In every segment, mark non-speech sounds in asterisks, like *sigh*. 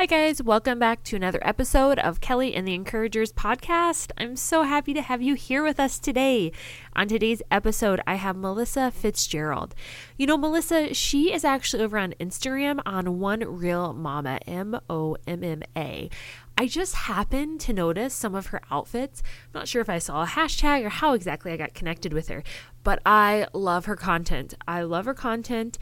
Hi, guys. Welcome back to another episode of Kelly and the Encouragers podcast. I'm so happy to have you here with us today. On today's episode, I have Melissa Fitzgerald. You know, Melissa, she is actually over on Instagram on One Real Mama, M O M M A. I just happened to notice some of her outfits. I'm not sure if I saw a hashtag or how exactly I got connected with her, but I love her content. I love her content,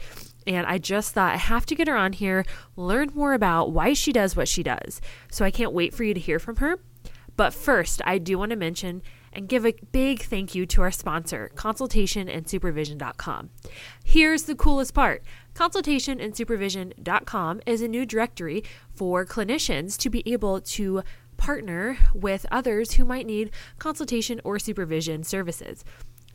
and I just thought I have to get her on here, learn more about why she does what she does. So I can't wait for you to hear from her. But first, I do want to mention and give a big thank you to our sponsor, consultationandsupervision.com. Here's the coolest part consultationandsupervision.com is a new directory for clinicians to be able to partner with others who might need consultation or supervision services.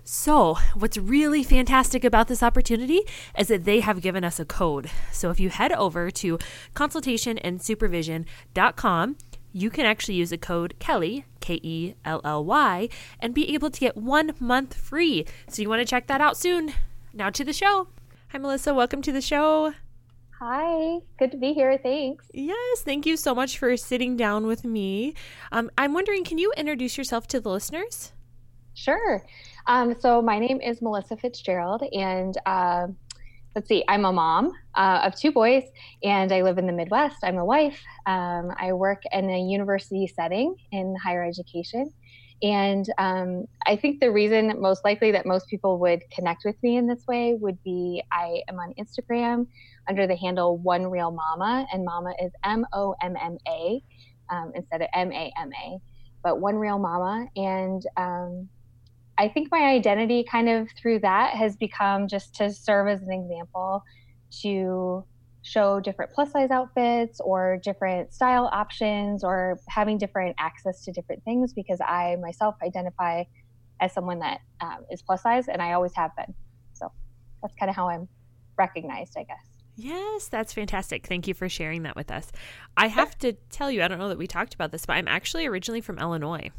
So, what's really fantastic about this opportunity is that they have given us a code. So, if you head over to consultationandsupervision.com, you can actually use the code Kelly, K E L L Y, and be able to get one month free. So, you want to check that out soon. Now to the show. Hi, Melissa. Welcome to the show. Hi, good to be here. Thanks. Yes, thank you so much for sitting down with me. Um, I'm wondering, can you introduce yourself to the listeners? Sure. Um, so, my name is Melissa Fitzgerald, and uh, let's see, I'm a mom uh, of two boys, and I live in the Midwest. I'm a wife. Um, I work in a university setting in higher education. And um, I think the reason most likely that most people would connect with me in this way would be I am on Instagram under the handle One Real Mama, and Mama is M O M M A um, instead of M A M A, but One Real Mama. And um, I think my identity kind of through that has become just to serve as an example to show different plus size outfits or different style options or having different access to different things because I myself identify as someone that um, is plus size and I always have been. So that's kind of how I'm recognized, I guess. Yes, that's fantastic. Thank you for sharing that with us. I have to tell you, I don't know that we talked about this, but I'm actually originally from Illinois.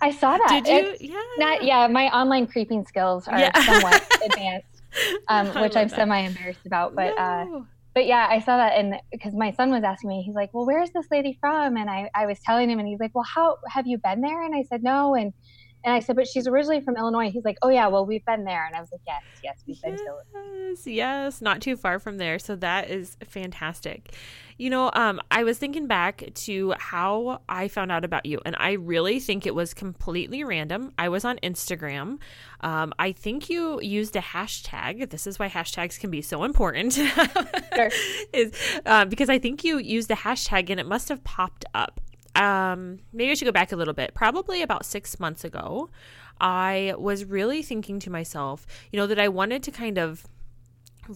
I saw that. Did you? It's yeah. Not, yeah, my online creeping skills are yeah. somewhat *laughs* advanced, um, which I'm semi embarrassed about. But uh, no. uh, but yeah, I saw that, and because my son was asking me, he's like, "Well, where's this lady from?" And I, I was telling him, and he's like, "Well, how have you been there?" And I said, "No." And and I said, "But she's originally from Illinois." He's like, "Oh yeah, well we've been there." And I was like, "Yes, yes, we've yes, been to Yes, yes, not too far from there. So that is fantastic. You know, um, I was thinking back to how I found out about you, and I really think it was completely random. I was on Instagram. Um, I think you used a hashtag. This is why hashtags can be so important. *laughs* sure. is uh, because I think you used a hashtag, and it must have popped up. Um, maybe I should go back a little bit. Probably about six months ago, I was really thinking to myself, you know, that I wanted to kind of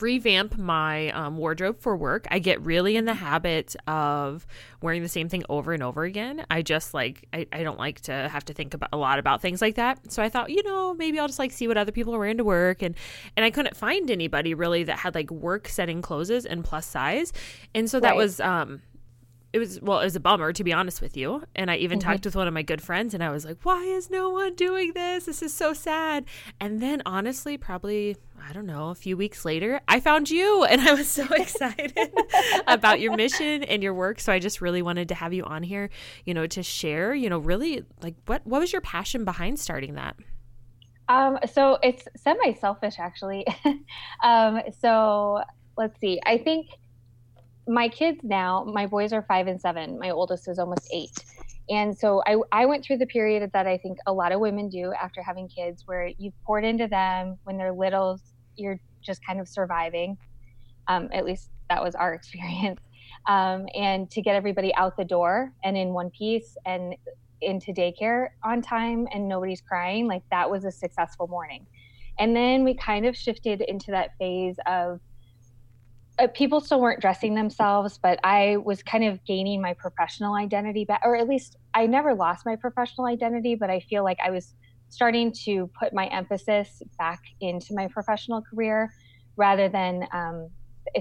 revamp my um, wardrobe for work. I get really in the habit of wearing the same thing over and over again. I just like I, I don't like to have to think about a lot about things like that. So I thought, you know, maybe I'll just like see what other people are wearing to work and and I couldn't find anybody really that had like work setting clothes and plus size. And so that right. was um it was well, it was a bummer to be honest with you. And I even mm-hmm. talked with one of my good friends and I was like, why is no one doing this? This is so sad. And then honestly, probably I don't know, a few weeks later, I found you *laughs* and I was so excited *laughs* about your mission and your work. So I just really wanted to have you on here, you know, to share, you know, really like what what was your passion behind starting that? Um, so it's semi selfish actually. *laughs* um, so let's see. I think my kids now, my boys are five and seven. My oldest is almost eight. And so I, I went through the period that I think a lot of women do after having kids, where you've poured into them when they're little, you're just kind of surviving. Um, at least that was our *laughs* experience. Um, and to get everybody out the door and in one piece and into daycare on time and nobody's crying, like that was a successful morning. And then we kind of shifted into that phase of uh, people still weren't dressing themselves, but I was kind of gaining my professional identity back, or at least I never lost my professional identity, but I feel like I was starting to put my emphasis back into my professional career rather than um,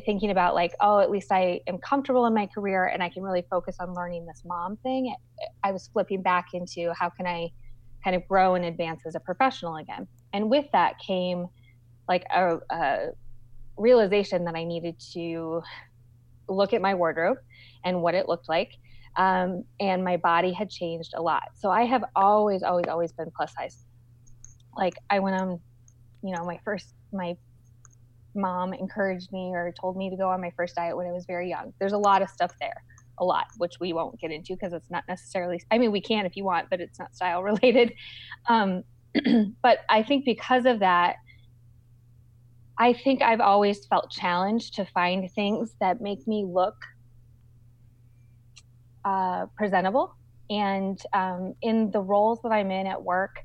thinking about like oh at least i am comfortable in my career and i can really focus on learning this mom thing. I was flipping back into how can i kind of grow and advance as a professional again. And with that came like a, a realization that i needed to look at my wardrobe and what it looked like um, and my body had changed a lot so i have always always always been plus size like i went on you know my first my mom encouraged me or told me to go on my first diet when I was very young. There's a lot of stuff there, a lot, which we won't get into because it's not necessarily, I mean, we can if you want, but it's not style *laughs* related. Um, *clears throat* but I think because of that, I think I've always felt challenged to find things that make me look uh, presentable. And um, in the roles that I'm in at work,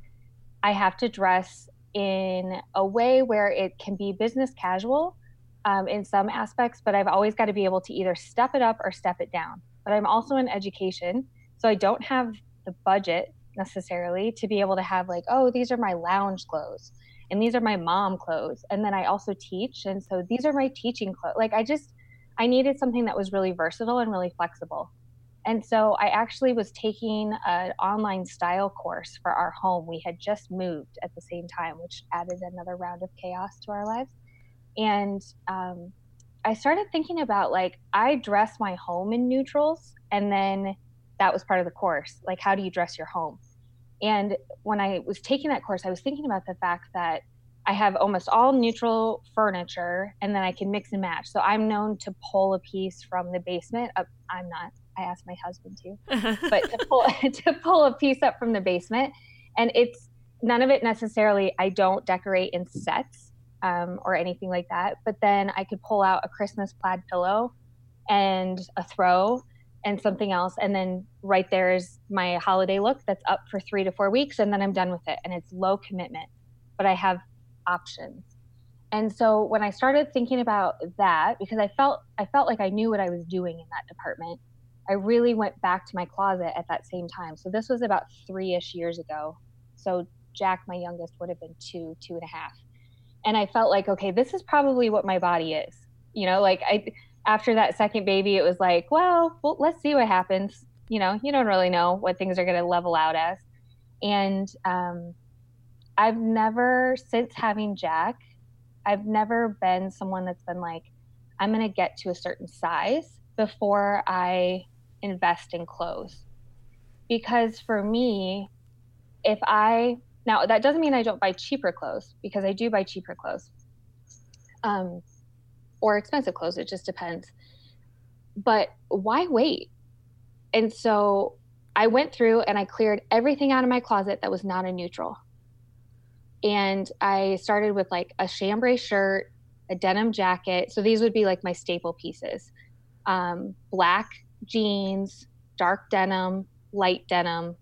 I have to dress in a way where it can be business casual um, in some aspects, but I've always got to be able to either step it up or step it down. But I'm also in education, so I don't have the budget necessarily to be able to have like, oh, these are my lounge clothes and these are my mom clothes. And then I also teach, and so these are my teaching clothes. Like I just I needed something that was really versatile and really flexible. And so I actually was taking an online style course for our home. We had just moved at the same time, which added another round of chaos to our lives. And um, I started thinking about like, I dress my home in neutrals, and then that was part of the course. Like, how do you dress your home? And when I was taking that course, I was thinking about the fact that I have almost all neutral furniture and then I can mix and match. So I'm known to pull a piece from the basement. Up, I'm not I asked my husband to, *laughs* but to pull *laughs* to pull a piece up from the basement, and it's none of it necessarily. I don't decorate in sets um, or anything like that. But then I could pull out a Christmas plaid pillow and a throw and something else, and then right there is my holiday look that's up for three to four weeks, and then I'm done with it. And it's low commitment, but I have options. And so when I started thinking about that, because I felt I felt like I knew what I was doing in that department, I really went back to my closet at that same time. So this was about three ish years ago. So Jack, my youngest, would have been two, two and a half. And I felt like, okay, this is probably what my body is. You know, like I, after that second baby, it was like, well, well let's see what happens. You know, you don't really know what things are going to level out as. And um, I've never, since having Jack, I've never been someone that's been like, I'm going to get to a certain size before I invest in clothes. Because for me, if I now that doesn't mean I don't buy cheaper clothes because I do buy cheaper clothes. Um, or expensive clothes, it just depends. But why wait? And so I went through and I cleared everything out of my closet that was not a neutral. And I started with like a chambray shirt, a denim jacket. So these would be like my staple pieces. Um, black jeans, dark denim, light denim,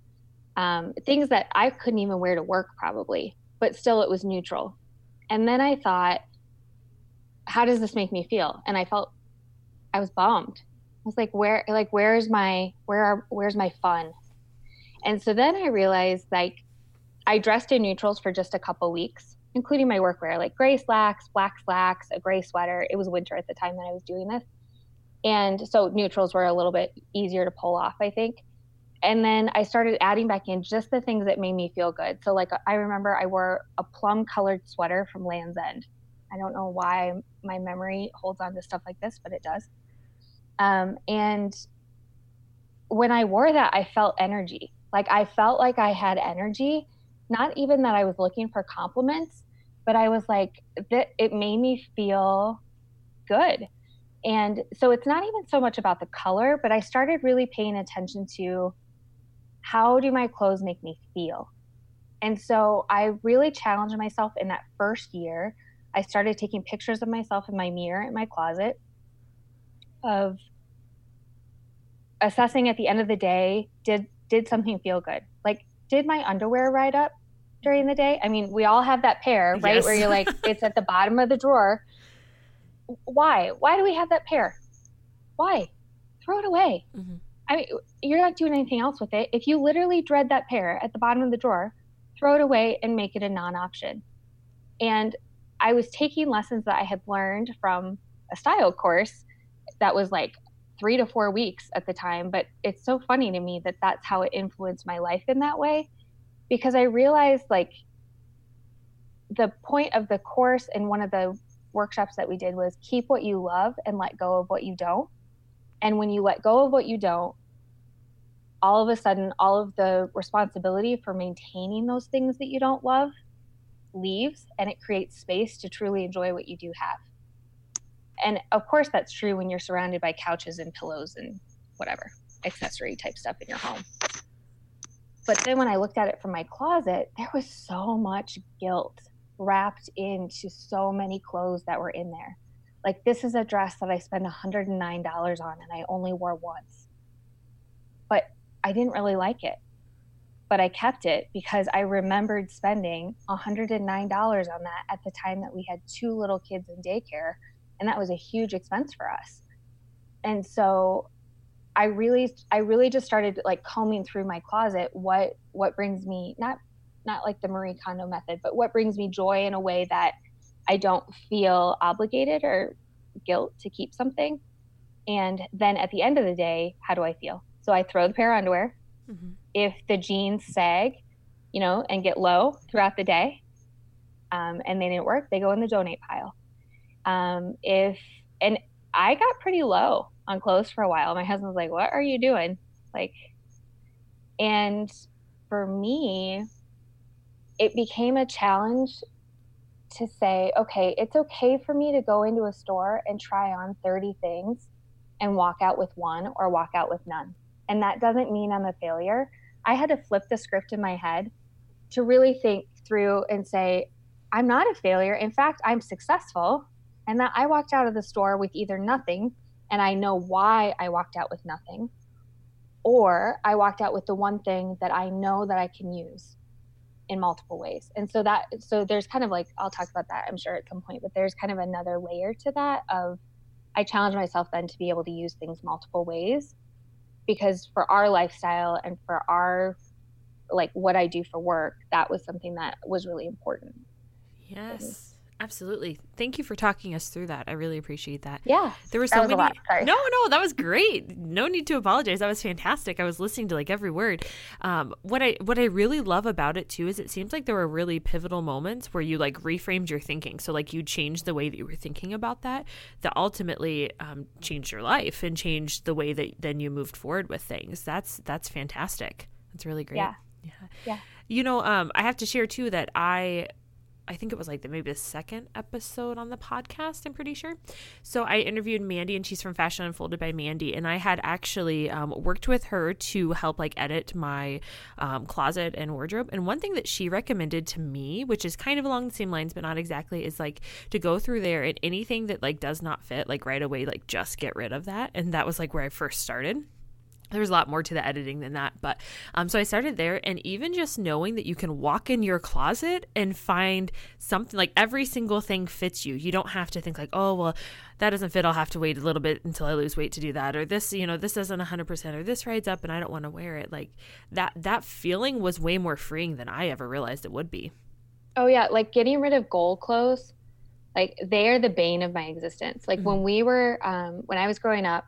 um, things that I couldn't even wear to work probably, but still it was neutral. And then I thought, how does this make me feel? And I felt I was bummed. Was like, where, like, where's my, where are, where's my fun? And so then I realized like I dressed in neutrals for just a couple weeks, including my workwear, like gray slacks, black slacks, a gray sweater. It was winter at the time that I was doing this. And so neutrals were a little bit easier to pull off, I think. And then I started adding back in just the things that made me feel good. So, like, I remember I wore a plum colored sweater from Lands' End. I don't know why my memory holds on to stuff like this, but it does. Um, and when I wore that, I felt energy. Like, I felt like I had energy, not even that I was looking for compliments, but I was like, that it made me feel good. And so it's not even so much about the color, but I started really paying attention to how do my clothes make me feel? And so I really challenged myself in that first year. I started taking pictures of myself in my mirror in my closet of assessing at the end of the day did did something feel good? Like did my underwear ride up during the day? I mean, we all have that pair, right? Yes. Where you're like it's at the bottom of the drawer why? Why do we have that pair? Why? Throw it away. Mm-hmm. I mean, you're not doing anything else with it. If you literally dread that pair at the bottom of the drawer, throw it away and make it a non option. And I was taking lessons that I had learned from a style course that was like three to four weeks at the time. But it's so funny to me that that's how it influenced my life in that way because I realized like the point of the course and one of the workshops that we did was keep what you love and let go of what you don't. And when you let go of what you don't, all of a sudden, all of the responsibility for maintaining those things that you don't love leaves and it creates space to truly enjoy what you do have. And of course, that's true when you're surrounded by couches and pillows and whatever accessory type stuff in your home. But then when I looked at it from my closet, there was so much guilt wrapped into so many clothes that were in there. Like, this is a dress that I spent $109 on and I only wore once. But I didn't really like it. But I kept it because I remembered spending $109 on that at the time that we had two little kids in daycare. And that was a huge expense for us. And so I really I really just started like combing through my closet what what brings me not not like the Marie Kondo method, but what brings me joy in a way that I don't feel obligated or guilt to keep something. And then at the end of the day, how do I feel? So I throw the pair of underwear. Mm-hmm. If the jeans sag, you know, and get low throughout the day, um, and they didn't work, they go in the donate pile. Um, if and I got pretty low on clothes for a while. My husband was like, "What are you doing?" Like, and for me, it became a challenge to say, okay, it's okay for me to go into a store and try on 30 things and walk out with one or walk out with none. And that doesn't mean I'm a failure. I had to flip the script in my head to really think through and say, I'm not a failure. In fact, I'm successful. And that I walked out of the store with either nothing, and I know why I walked out with nothing, or I walked out with the one thing that I know that I can use in multiple ways. And so that so there's kind of like I'll talk about that I'm sure at some point, but there's kind of another layer to that of I challenge myself then to be able to use things multiple ways because for our lifestyle and for our like what I do for work, that was something that was really important. Yes. Absolutely. Thank you for talking us through that. I really appreciate that. Yeah. There were so many. No, no, that was great. No need to apologize. That was fantastic. I was listening to like every word. Um, what I what I really love about it too is it seems like there were really pivotal moments where you like reframed your thinking. So like you changed the way that you were thinking about that. That ultimately um, changed your life and changed the way that then you moved forward with things. That's that's fantastic. That's really great. Yeah. Yeah. Yeah. You know, um, I have to share too that I I think it was like the, maybe the second episode on the podcast, I'm pretty sure. So I interviewed Mandy, and she's from Fashion Unfolded by Mandy. And I had actually um, worked with her to help like edit my um, closet and wardrobe. And one thing that she recommended to me, which is kind of along the same lines, but not exactly, is like to go through there and anything that like does not fit, like right away, like just get rid of that. And that was like where I first started there was a lot more to the editing than that but um, so i started there and even just knowing that you can walk in your closet and find something like every single thing fits you. You don't have to think like oh well that doesn't fit. I'll have to wait a little bit until i lose weight to do that or this you know this doesn't 100% or this rides up and i don't want to wear it. Like that that feeling was way more freeing than i ever realized it would be. Oh yeah like getting rid of gold clothes like they are the bane of my existence. Like mm-hmm. when we were um, when i was growing up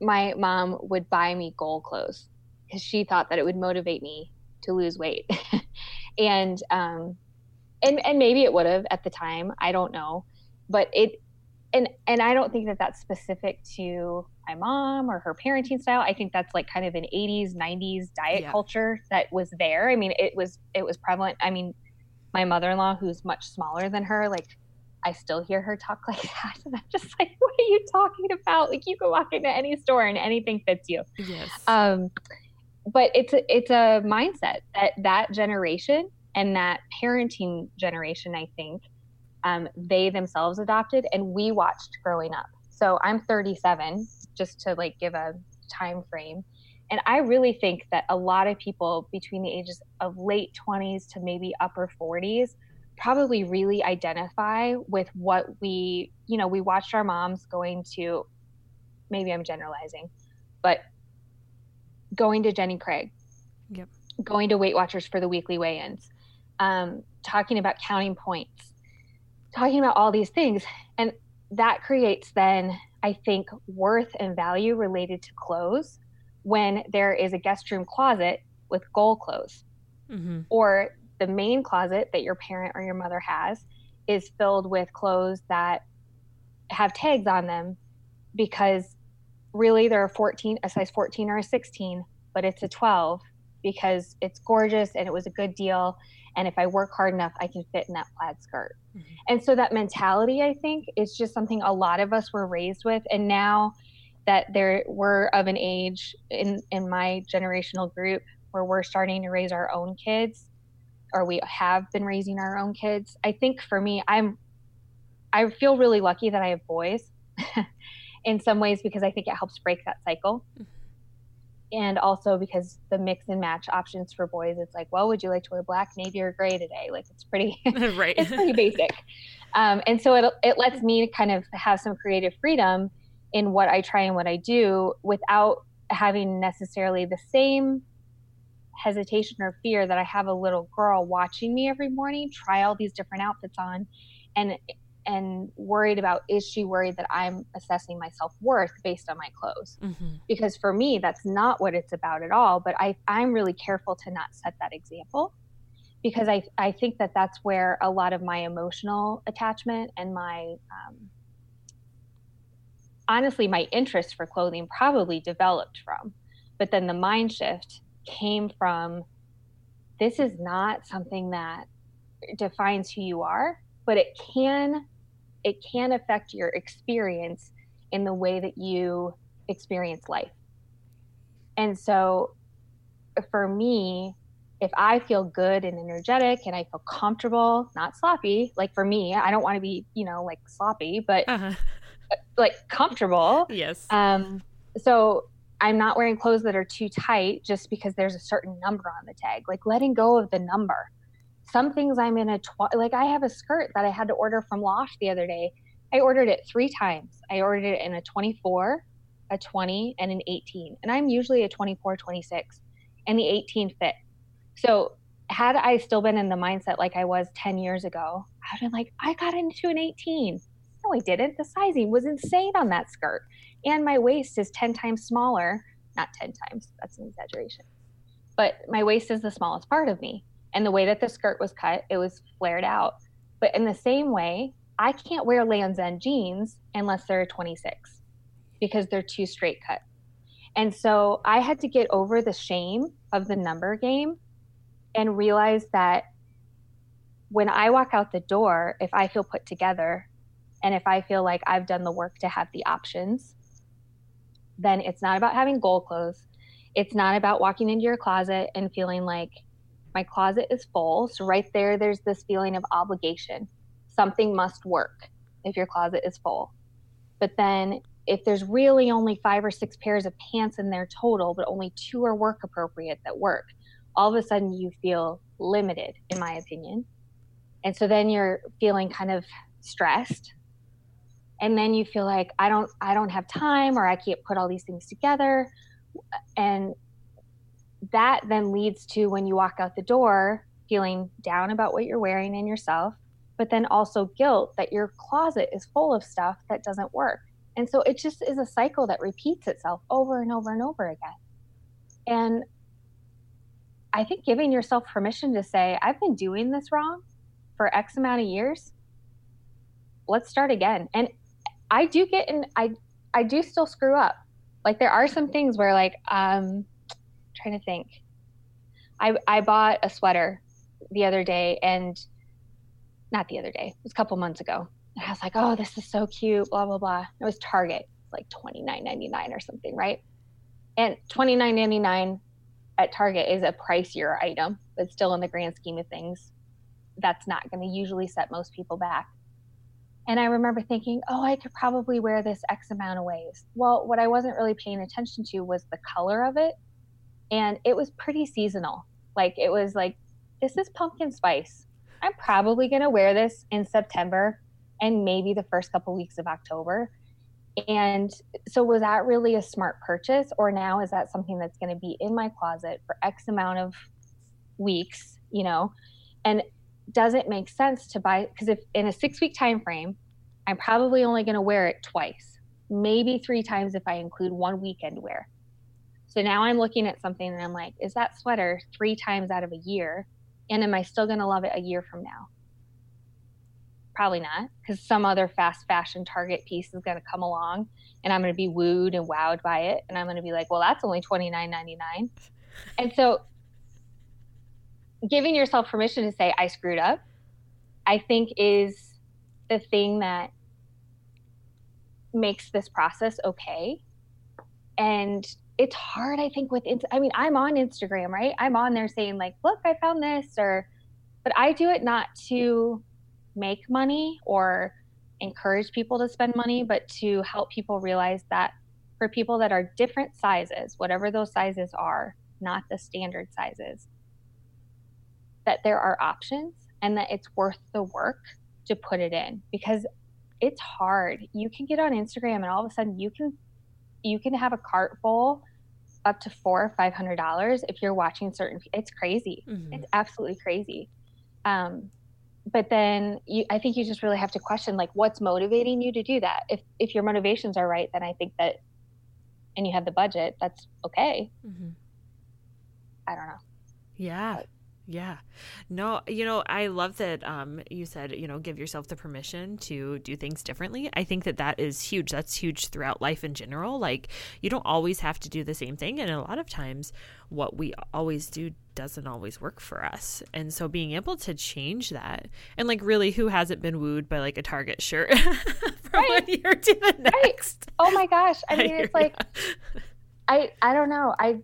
my mom would buy me goal clothes because she thought that it would motivate me to lose weight. *laughs* and um and and maybe it would have at the time, I don't know. But it and and I don't think that that's specific to my mom or her parenting style. I think that's like kind of an 80s, 90s diet yeah. culture that was there. I mean, it was it was prevalent. I mean, my mother-in-law who's much smaller than her like I still hear her talk like *laughs* that. And I'm just like, what are you talking about? Like you can walk into any store and anything fits you. Yes. Um, but it's a, it's a mindset that that generation and that parenting generation, I think, um, they themselves adopted and we watched growing up. So I'm 37, just to like give a time frame. And I really think that a lot of people between the ages of late 20s to maybe upper 40s probably really identify with what we, you know, we watched our moms going to, maybe I'm generalizing, but going to Jenny Craig. Yep. going to Weight Watchers for the weekly weigh ins, um, talking about counting points, talking about all these things. And that creates then, I think, worth and value related to clothes when there is a guest room closet with goal clothes. Mm-hmm. Or the main closet that your parent or your mother has is filled with clothes that have tags on them because really they're a 14 a size 14 or a 16 but it's a 12 because it's gorgeous and it was a good deal. And if i work hard enough i can fit in that plaid skirt. Mm-hmm. and so that mentality i think is just something a lot of us were raised with. And now that there we're of an age in in my generational group where we're starting to raise our own kids or we have been raising our own kids i think for me i'm i feel really lucky that i have boys *laughs* in some ways because I think it helps break that cycle. Mm-hmm. And also because the mix and match options for boys, it's like, well, would you like to wear black, navy, or gray today? Like it's pretty, *laughs* *laughs* right? it's pretty basic. Um, and so it it lets me kind of have some creative freedom in what I try and what I do without having necessarily the same hesitation or fear that I have a little girl watching me every morning try all these different outfits on and and worried about is she worried that I'm assessing my self worth based on my clothes? Mm-hmm. Because for me, that's not what it's about at all. But I, I'm really careful to not set that example because I, I think that that's where a lot of my emotional attachment and my um, honestly my interest for clothing probably developed from. But then the mind shift came from this is not something that defines who you are but it can it can affect your experience in the way that you experience life. And so for me, if I feel good and energetic and I feel comfortable, not sloppy, like for me, I don't want to be, you know, like sloppy, but uh-huh. like comfortable. Yes. Um, so I'm not wearing clothes that are too tight just because there's a certain number on the tag, like letting go of the number some things I'm in a tw- like I have a skirt that I had to order from Loft the other day. I ordered it three times. I ordered it in a 24, a 20, and an 18. And I'm usually a 24, 26, and the 18 fit. So had I still been in the mindset like I was 10 years ago, I'd been like, I got into an 18. No, I didn't. The sizing was insane on that skirt. And my waist is 10 times smaller. Not 10 times, that's an exaggeration. But my waist is the smallest part of me. And the way that the skirt was cut, it was flared out. But in the same way, I can't wear Lands' End jeans unless they're 26 because they're too straight cut. And so I had to get over the shame of the number game and realize that when I walk out the door, if I feel put together and if I feel like I've done the work to have the options, then it's not about having goal clothes. It's not about walking into your closet and feeling like my closet is full. So, right there, there's this feeling of obligation. Something must work if your closet is full. But then, if there's really only five or six pairs of pants in there total, but only two are work appropriate that work, all of a sudden you feel limited, in my opinion. And so then you're feeling kind of stressed. And then you feel like I don't I don't have time or I can't put all these things together. And that then leads to when you walk out the door feeling down about what you're wearing and yourself, but then also guilt that your closet is full of stuff that doesn't work. And so it just is a cycle that repeats itself over and over and over again. And I think giving yourself permission to say, I've been doing this wrong for X amount of years. Let's start again. And I do get in, I, I do still screw up. Like there are some things where like, um, trying to think. I I bought a sweater the other day and not the other day, it was a couple months ago. And I was like, oh, this is so cute, blah, blah, blah. It was Target, like nine ninety nine or something, right? And twenty nine ninety nine at Target is a pricier item, but still in the grand scheme of things, that's not going to usually set most people back. And I remember thinking, oh, I could probably wear this X amount of ways. Well, what I wasn't really paying attention to was the color of it and it was pretty seasonal. Like it was like, this is pumpkin spice. I'm probably going to wear this in September and maybe the first couple weeks of October. And so, was that really a smart purchase, or now is that something that's going to be in my closet for X amount of weeks, you know, and does it make sense to buy because if in a six week time frame, I'm probably only going to wear it twice, maybe three times if I include one weekend wear. So now I'm looking at something and I'm like, is that sweater three times out of a year? And am I still going to love it a year from now? Probably not, because some other fast fashion Target piece is going to come along and I'm going to be wooed and wowed by it. And I'm going to be like, well, that's only $29.99. And so giving yourself permission to say, I screwed up, I think is the thing that makes this process okay. And it's hard, I think, with, I mean, I'm on Instagram, right? I'm on there saying, like, look, I found this, or, but I do it not to make money or encourage people to spend money, but to help people realize that for people that are different sizes, whatever those sizes are, not the standard sizes, that there are options and that it's worth the work to put it in because it's hard. You can get on Instagram and all of a sudden you can you can have a cart full up to four or five hundred dollars if you're watching certain it's crazy. Mm-hmm. It's absolutely crazy. Um, but then you, I think you just really have to question like what's motivating you to do that. If if your motivations are right, then I think that and you have the budget, that's okay. Mm-hmm. I don't know. Yeah. But, yeah. No, you know, I love that um, you said, you know, give yourself the permission to do things differently. I think that that is huge. That's huge throughout life in general. Like, you don't always have to do the same thing. And a lot of times, what we always do doesn't always work for us. And so being able to change that and like really who hasn't been wooed by like a Target shirt *laughs* from right. one year to the next. Right. Oh my gosh. I *laughs* mean it's like I I don't know. I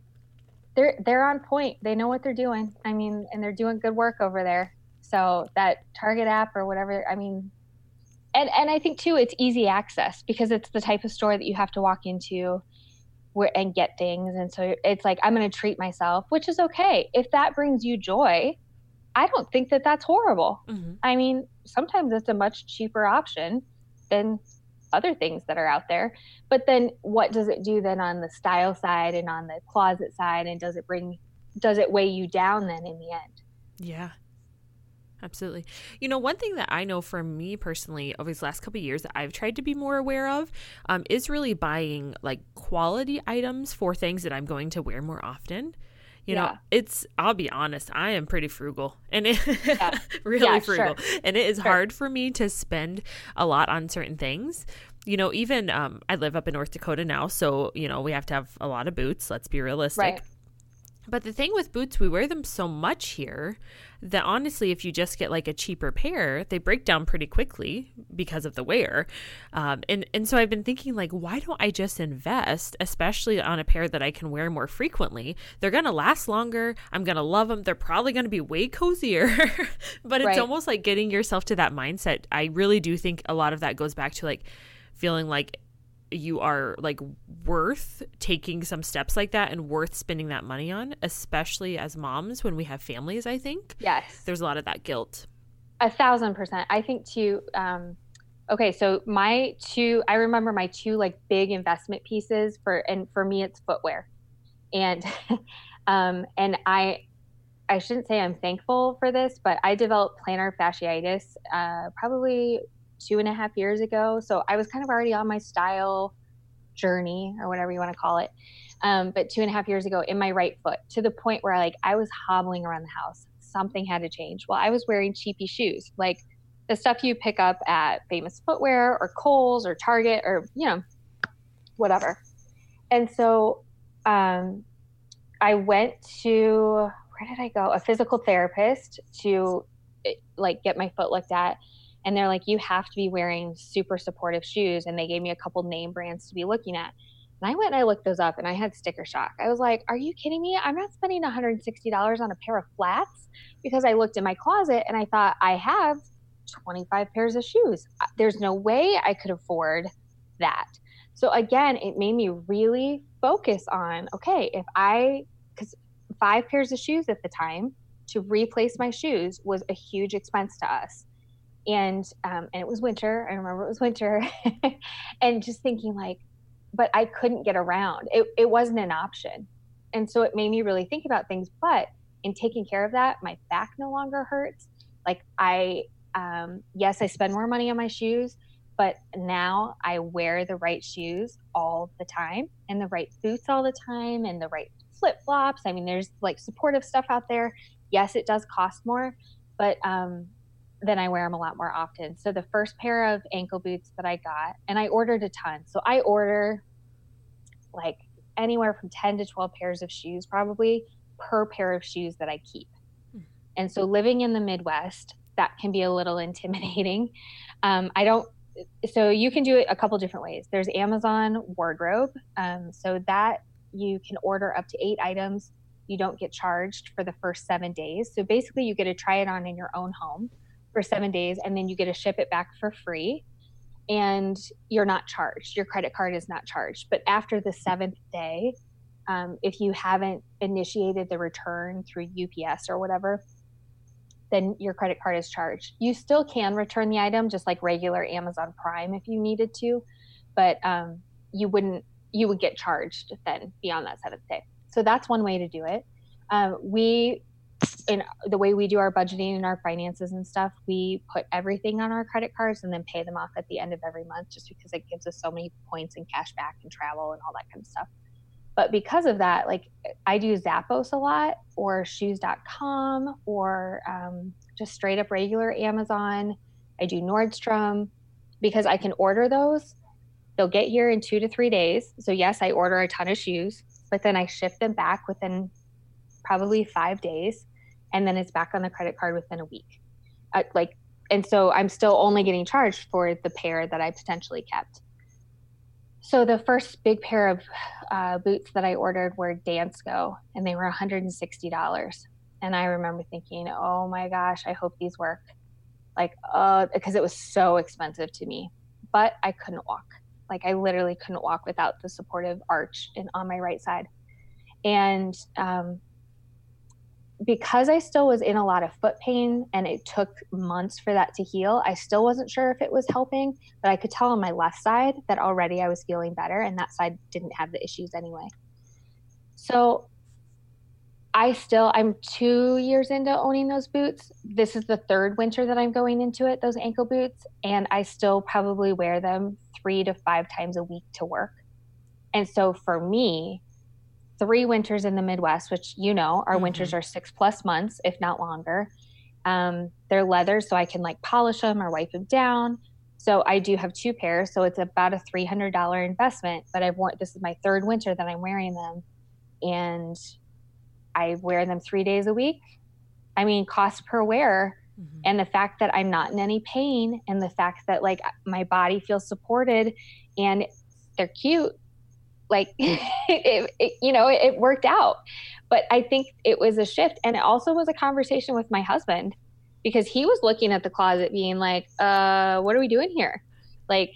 they're they're on point. They know what they're doing. I mean, and they're doing good work over there. So that Target app or whatever, I mean, and and I think too, it's easy access because it's the type of store that you have to walk into where and get things, and so it's like I'm going to treat myself, which is okay if that brings you joy. I don't think that that's horrible. Mm-hmm. I mean, sometimes it's a much cheaper option than other things that are out there. But then what does it do then on the style side and on the closet side? And does it bring, does it weigh you down then in the end? Yeah. Absolutely. You know, one thing that I know for me personally over these last couple years that I've tried to be more aware of um, is really buying like quality items for things that I'm going to wear more often. You yeah. know, it's, I'll be honest, I am pretty frugal and it, yeah. *laughs* really yeah, frugal. Sure. And it is sure. hard for me to spend a lot on certain things. You know, even um, I live up in North Dakota now. So, you know, we have to have a lot of boots. Let's be realistic. Right. But the thing with boots, we wear them so much here that honestly, if you just get like a cheaper pair, they break down pretty quickly because of the wear. Um, and and so I've been thinking like, why don't I just invest, especially on a pair that I can wear more frequently? They're gonna last longer. I'm gonna love them. They're probably gonna be way cozier. *laughs* but it's right. almost like getting yourself to that mindset. I really do think a lot of that goes back to like feeling like you are like worth taking some steps like that and worth spending that money on, especially as moms when we have families, I think. Yes. There's a lot of that guilt. A thousand percent. I think too, um, okay, so my two, I remember my two like big investment pieces for, and for me, it's footwear. And, *laughs* um, and I, I shouldn't say I'm thankful for this, but I developed plantar fasciitis uh, probably two and a half years ago. So I was kind of already on my style journey or whatever you want to call it. Um, but two and a half years ago in my right foot to the point where like I was hobbling around the house. Something had to change. Well, I was wearing cheapy shoes, like the stuff you pick up at Famous Footwear or Kohl's or Target or you know, whatever. And so um, I went to where did I go? A physical therapist to eh, like get my foot looked at and they're like you have to be wearing super supportive shoes. And they gave me a couple name brands to be looking at. And i went and i looked those up and i had sticker shock. I was like are you kidding me? I'm not spending $160 on a pair of flats? Because i looked in my closet and i thought i have 25 pairs of shoes. There's no way i could afford that. So again it made me really focus on okay if i because five pairs of shoes at the time to replace my shoes was a huge expense to us and um, and it was winter. I remember it was winter, *laughs* and just thinking like, but I couldn't get around. It it wasn't an option, and so it made me really think about things. But in taking care of that, my back no longer hurts. Like I, um, yes, I spend more money on my shoes, but now I wear the right shoes all the time and the right boots all the time and the right flip flops. I mean, there's like supportive stuff out there. Yes, it does cost more, but um, then I wear them a lot more often. So the first pair of ankle boots that I got, and I ordered a ton. So I order like anywhere from 10 to 12 pairs of shoes probably per pair of shoes that I keep. Hmm. And so living in the Midwest, that can be a little *laughs* intimidating. Um, I don't, so you can do it a couple different ways. There's Amazon Wardrobe. Um, so that you can order up to eight items. You don't get charged for the first seven days. So basically, you get to try it on in your own home for seven days, and then you get to ship it back for free. And you're not charged. Your credit card is not charged. But after the seventh day, um, if you haven't initiated the return through UPS or whatever, then your credit card is charged. You still can return the item just like regular Amazon Prime if you needed to, but um, you wouldn't. You would get charged then beyond that seventh day. So that's one way to do it. Um, we, in the way we do our budgeting and our finances and stuff, we put everything on our credit cards and then pay them off at the end of every month, just because it gives us so many points and cash back and travel and all that kind of stuff. But because of that, like I do Zappos a lot or shoes.com or um, just straight up regular Amazon. I do Nordstrom because I can order those. They'll get here in two to three days. So, yes, I order a ton of shoes, but then I ship them back within probably five days. And then it's back on the credit card within a week. Uh, like, and so I'm still only getting charged for the pair that I potentially kept. So the first big pair of uh, boots that I ordered were Dansko, and they were $160. And I remember thinking, oh my gosh, I hope these work. Like, uh, because it was so expensive to me. But I couldn't walk. Like, I literally couldn't walk without the supportive arch in, on my right side. And um, because I still was in a lot of foot pain and it took months for that to heal, I still wasn't sure if it was helping, but I could tell on my left side that already I was feeling better and that side didn't have the issues anyway. So I still, I'm two years into owning those boots. This is the third winter that I'm going into it, those ankle boots, and I still probably wear them three to five times a week to work. And so for me, three winters in the Midwest, which you know, our mm-hmm. winters are six plus months, if not longer. Um, they're leather, so I can like polish them or wipe them down. So I do have two pairs, so it's about a three hundred dollar investment. But I've worn this is my third winter that I'm wearing them, and I wear them three days a week. I mean, cost per wear, mm-hmm. and the fact that I'm not in any pain, and the fact that like my body feels supported, and they're cute like *laughs* it, it, you know it, it worked out. But i think it was a shift and it also was a conversation with my husband because he was looking at the closet being like uh what are we doing here? Like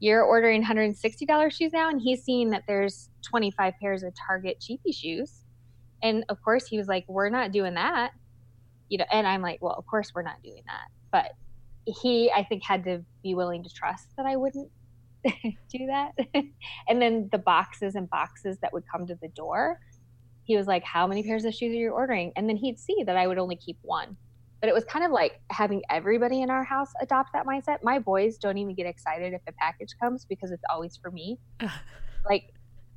you're ordering $160 shoes now and he's seeing that there's 25 pairs of target cheapy shoes. And of course he was like we're not doing that. You know and i'm like well of course we're not doing that. But he i think had to be willing to trust that i wouldn't *laughs* do that. *laughs* and then the boxes and boxes that would come to the door, he was like, How many pairs of shoes are you ordering? And then he'd see that I would only keep one. But it was kind of like having everybody in our house adopt that mindset. My boys don't even get excited if a package comes because it's always for me. like,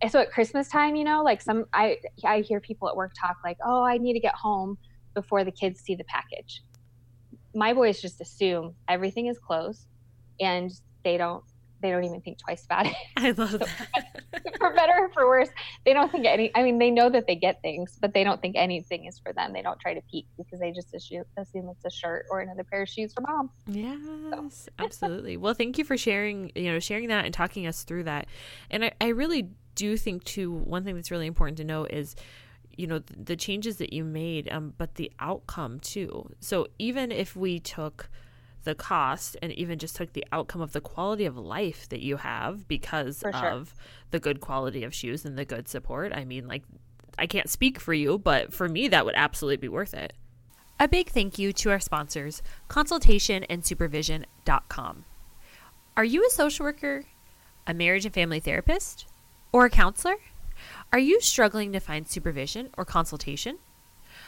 so at Christmas time, you know, like some I I hear people at work talk like, "Oh, I need to get home before the kids see the package." My boys just assume everything is closed and they don't they don't even think twice about it. I love that. for better or for worse, they don't think any. I mean, they know that they get things, but they don't think anything is for them. They don't try to peek because they just assume, assume it's a shirt or another pair of shoes for mom. Yes, so. absolutely. Well, thank you for sharing. You know, sharing that and talking us through that. And I, I really do think too. One thing that's really important to know is you know the changes that you made um, but the outcome too so even if we took the cost and even just took the outcome of the quality of life that you have because sure. of the good quality of shoes and the good support. I mean, like, I can't speak for you, but for me, that would absolutely be worth it. A big thank you to our sponsors, consultationandsupervision.com. Are you a social worker, a marriage and family therapist, or a counselor? Are you struggling to find supervision or consultation?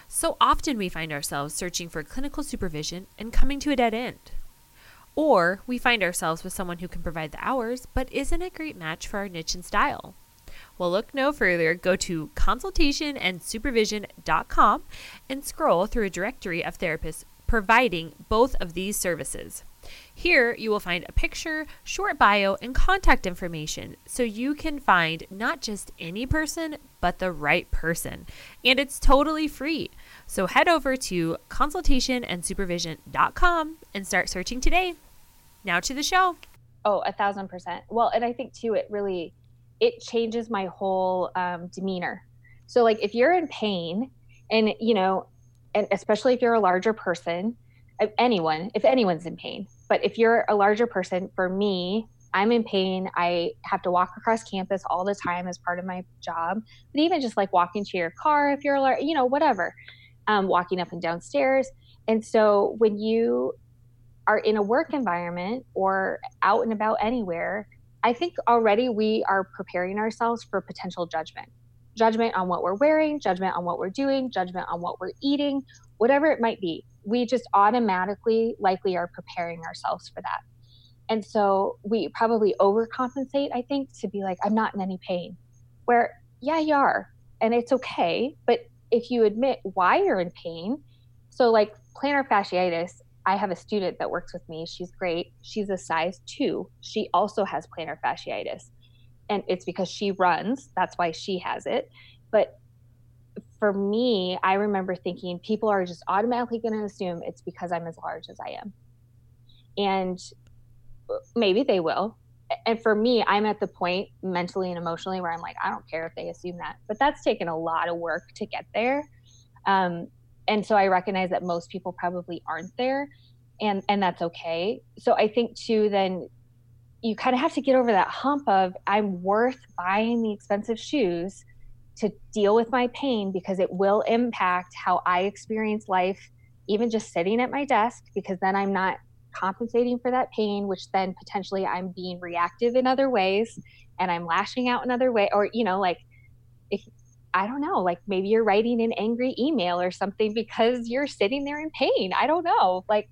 So often we find ourselves searching for clinical supervision and coming to a dead end. Or we find ourselves with someone who can provide the hours but isn't a great match for our niche and style. Well, look no further. Go to consultationandsupervision.com and scroll through a directory of therapists providing both of these services. Here, you will find a picture, short bio, and contact information so you can find not just any person, but the right person. And it's totally free. So head over to consultationandsupervision.com and start searching today. Now to the show. Oh, a thousand percent. Well, and I think too, it really it changes my whole um, demeanor. So, like, if you're in pain, and you know, and especially if you're a larger person, anyone, if anyone's in pain, but if you're a larger person, for me, I'm in pain. I have to walk across campus all the time as part of my job. But even just like walking to your car, if you're, a, you know, whatever, um, walking up and down stairs. And so when you are in a work environment or out and about anywhere, I think already we are preparing ourselves for potential judgment judgment on what we're wearing, judgment on what we're doing, judgment on what we're eating, whatever it might be. We just automatically likely are preparing ourselves for that. And so we probably overcompensate, I think, to be like, I'm not in any pain. Where, yeah, you are. And it's okay. But if you admit why you're in pain, so like plantar fasciitis, I have a student that works with me. She's great. She's a size two. She also has plantar fasciitis. And it's because she runs. That's why she has it. But for me, I remember thinking people are just automatically going to assume it's because I'm as large as I am. And maybe they will. And for me, I'm at the point mentally and emotionally where I'm like, I don't care if they assume that. But that's taken a lot of work to get there. Um, and so I recognize that most people probably aren't there, and and that's okay. So I think too, then you kind of have to get over that hump of I'm worth buying the expensive shoes to deal with my pain because it will impact how I experience life, even just sitting at my desk, because then I'm not compensating for that pain, which then potentially I'm being reactive in other ways and I'm lashing out in other way, or you know, like if I don't know, like maybe you're writing an angry email or something because you're sitting there in pain. I don't know. Like,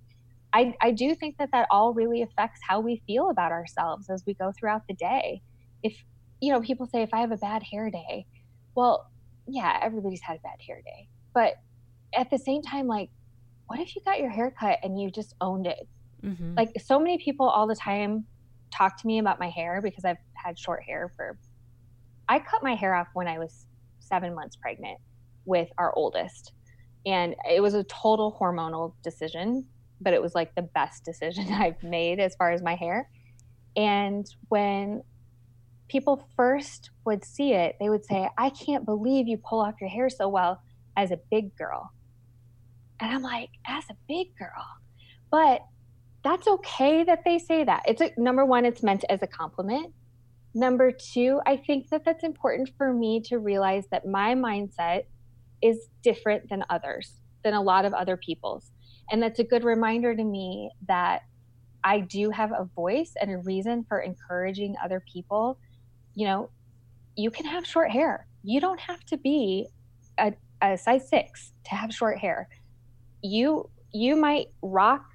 I, I do think that that all really affects how we feel about ourselves as we go throughout the day. If, you know, people say, if I have a bad hair day, well, yeah, everybody's had a bad hair day. But at the same time, like, what if you got your hair cut and you just owned it? Mm-hmm. Like, so many people all the time talk to me about my hair because I've had short hair for, I cut my hair off when I was seven months pregnant with our oldest. And it was a total hormonal decision, but it was like the best *laughs* decision I've made as far as my hair. And when people first would see it, they would say, I can't believe you pull off your hair so well as a big girl. And I'm like, as a big girl. But that's okay that they say that. It's a, number one, it's meant as a compliment. Number two, I think that that's important for me to realize that my mindset is different than others, than a lot of other people's. And that's a good reminder to me that I do have a voice and a reason for encouraging other people. You know, you can have short hair. You don't have to be a, a size six to have short hair. You you might rock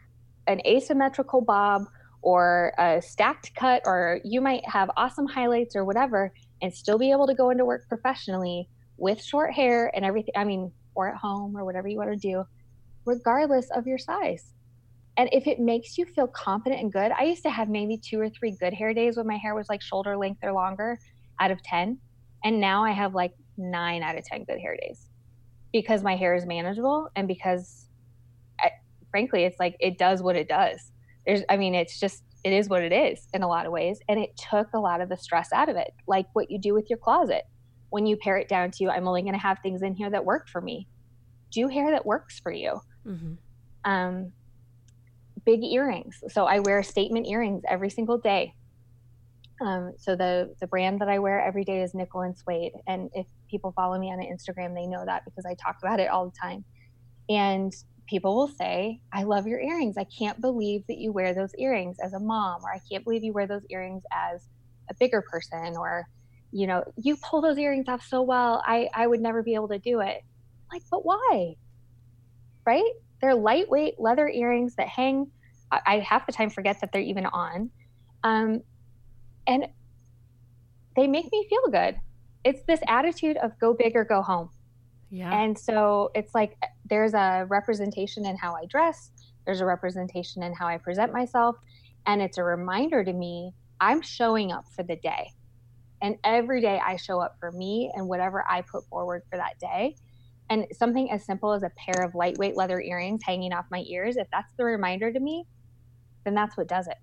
an asymmetrical bob or a stacked cut, or you might have awesome highlights or whatever, and still be able to go into work professionally with short hair and everything. I mean, or at home or whatever you want to do, regardless of your size. And if it makes you feel confident and good, I used to have maybe two or three good hair days when my hair was like shoulder length or longer out of 10. And now I have like nine out of 10 good hair days because my hair is manageable and because, I, frankly, it's like it does what it does. There's i mean it's just it is what it is in a lot of ways. And it took a lot of the stress out of it like what you do with your closet. When you pare it down to i'm only going to have things in here that work for me. Do hair that works for you. Mm-hmm. um, big earrings so i wear statement earrings every single day um, so the the brand that i wear every day is nickel and suede and if people follow me on instagram they know that because i talk about it all the time and people will say, I love your earrings. I can't believe that you wear those earrings as a mom, or I can't believe you wear those earrings as a bigger person, or, you know, you pull those earrings off so well. I, I would never be able to do it. Like, but why? right? They're lightweight leather earrings that hang. I, I half the time forget that they're even on. Um, and they make me feel good. It's this attitude of go big or go home. Yeah. And so it's like there's a representation in how I dress, there's a representation in how I present myself, and it's a reminder to me I'm showing up for the day. And every day I show up for me and whatever I put forward for that day. And something as simple as a pair of lightweight leather earrings hanging off my ears, if that's the reminder to me, then that's what does it.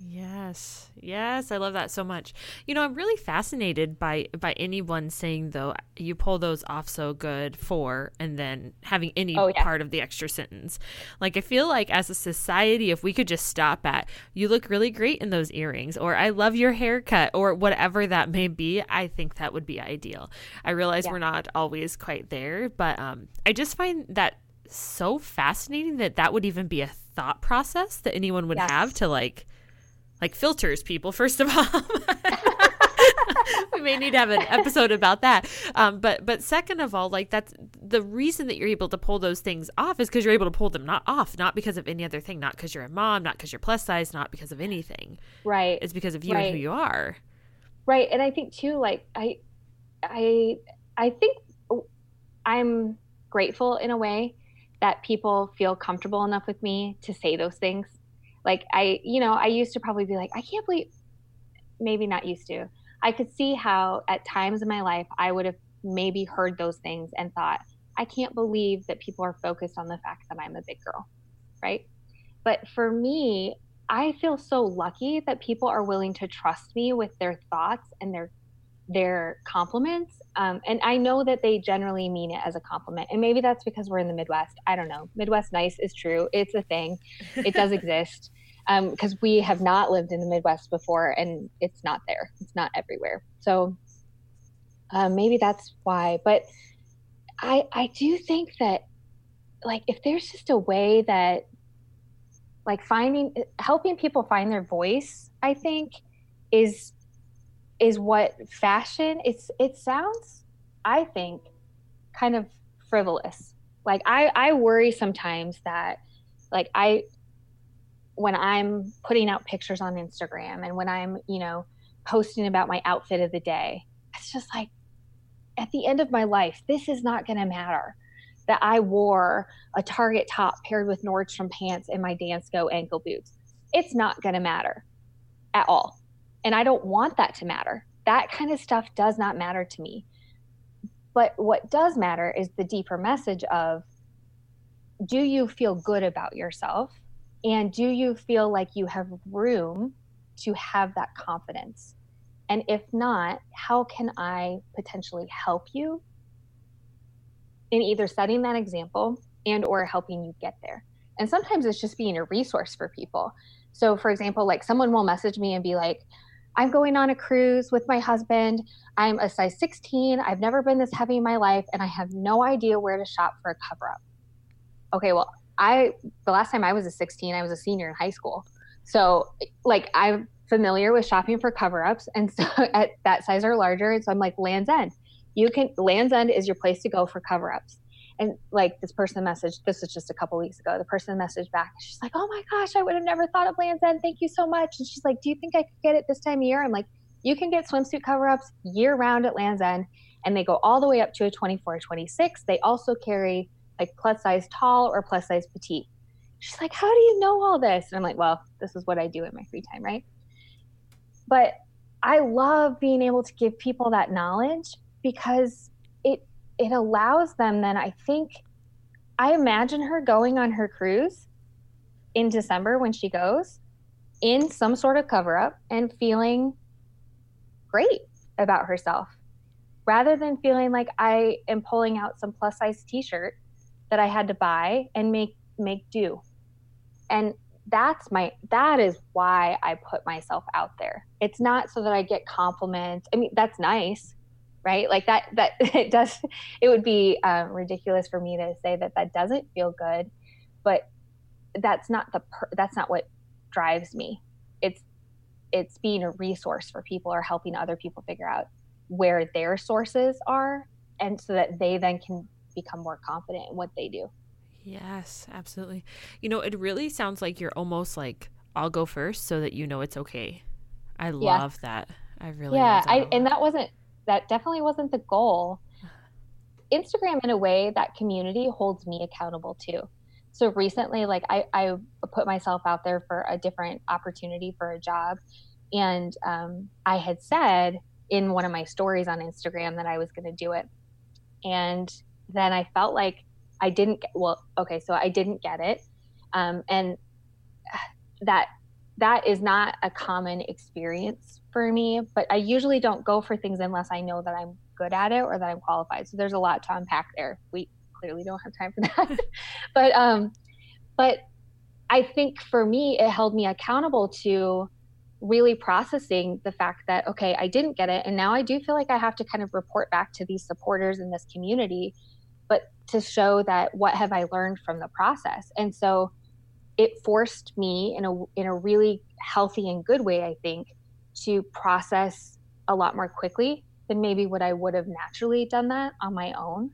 Yes. Yes, I love that so much. You know, I'm really fascinated by by anyone saying though you pull those off so good for and then having any oh, yeah. part of the extra sentence. Like I feel like as a society if we could just stop at you look really great in those earrings or I love your haircut or whatever that may be, I think that would be ideal. I realize yeah. we're not always quite there, but um I just find that so fascinating that that would even be a thought process that anyone would yes. have to like like filters people first of all. *laughs* We may need to have an episode about that. Um, but but second of all like that's the reason that you're able to pull those things off is because you're able to pull them not off not because of any other thing not because you're a mom not because you're plus size not because of anything. Right. It's because of you right. and who you are. Right. And i think too like i i i think i'm grateful in a way that people feel comfortable enough with me to say those things like I, you know, I used to probably be like, I can't believe, maybe not used to. I could see how at times in my life I would have maybe heard those things and thought, I can't believe that people are focused on the fact that I'm a big girl, right? But for me, I feel so lucky that people are willing to trust me with their thoughts and their their compliments. Um, and I know that they generally mean it as a compliment. And maybe that's because we're in the Midwest. I don't know. Midwest nice is true. It's a thing. It does *laughs* exist because um, we have not lived in the Midwest before and it's not there. It's not everywhere. So uh, maybe that's why. But I I do think that like if there's just a way that like finding helping people find their voice, I think is is what fashion it's it sounds I think kind of frivolous. Like I I worry sometimes that like I when I'm putting out pictures on Instagram and when I'm, you know, posting about my outfit of the day, it's just like at the end of my life, this is not going to matter that I wore a Target top paired with Nordstrom pants and my Dansko ankle boots. It's not going to matter at all. And I don't want that to matter. That kind of stuff does not matter to me. But what does matter is the deeper message of do you feel good about yourself? And do you feel like you have room to have that confidence? And if not, how can I potentially help you in either setting that example and or helping you get there? And sometimes it's just being a resource for people. So for example, like someone will message me and be like, I'm going on a cruise with my husband. I'm a size 16. I've never been this heavy in my life and I have no idea where to shop for a cover up. Okay, well, I the last time I was a 16, I was a senior in high school. So like I'm familiar with shopping for cover ups and so *laughs* at that size or larger. And so I'm like Lands' End. You can Lands' End is your place to go for cover ups. And like this person messaged, this was just a couple weeks ago. The person messaged back. She's like, "Oh my gosh, I would have never thought of Lands' End. Thank you so much." And she's like, "Do you think I could get it this time of year?" I'm like, "You can get swimsuit cover ups year round at Lands' End, and they go all the way up to a 24, 26. They also carry like plus size tall or plus size petite. She's like, How do you know all this? And I'm like, Well, this is what I do in my free time, right? But I love being able to give people that knowledge because it it allows them then I think I imagine her going on her cruise in December when she goes in some sort of cover up and feeling great about herself rather than feeling like I am pulling out some plus size t shirt that I had to buy and make make do. And that's my that is why I put myself out there. It's not so that I get compliments. I mean, that's nice, right? Like that that *laughs* it does. It would be um, ridiculous for me to say that that doesn't feel good, but that's not the per, that's not what drives me. It's it's being a resource for people or helping other people figure out where their sources are, and so that they then can become more confident in what they do. Yes, absolutely. You know, it really sounds like you're almost like I'll go first so that you know it's okay. I love yeah. that. I really Yeah, I and that wasn't that definitely wasn't the goal. Instagram in a way that community holds me accountable too. So recently like I I put myself out there for a different opportunity for a job and um, I had said in one of my stories on Instagram that I was going to do it. And then I felt like I didn't get, well, okay, so I didn't get it. Um, and that that is not a common experience for me, but I usually don't go for things unless I know that I'm good at it or that I'm qualified. So there's a lot to unpack there. We clearly don't have time for that. *laughs* but um but I think for me it held me accountable to really processing the fact that okay i didn't get it and now i do feel like i have to kind of report back to these supporters in this community but to show that what have i learned from the process. And so it forced me in a in a really healthy and good way i think to process a lot more quickly than maybe what i would have naturally done that on my own.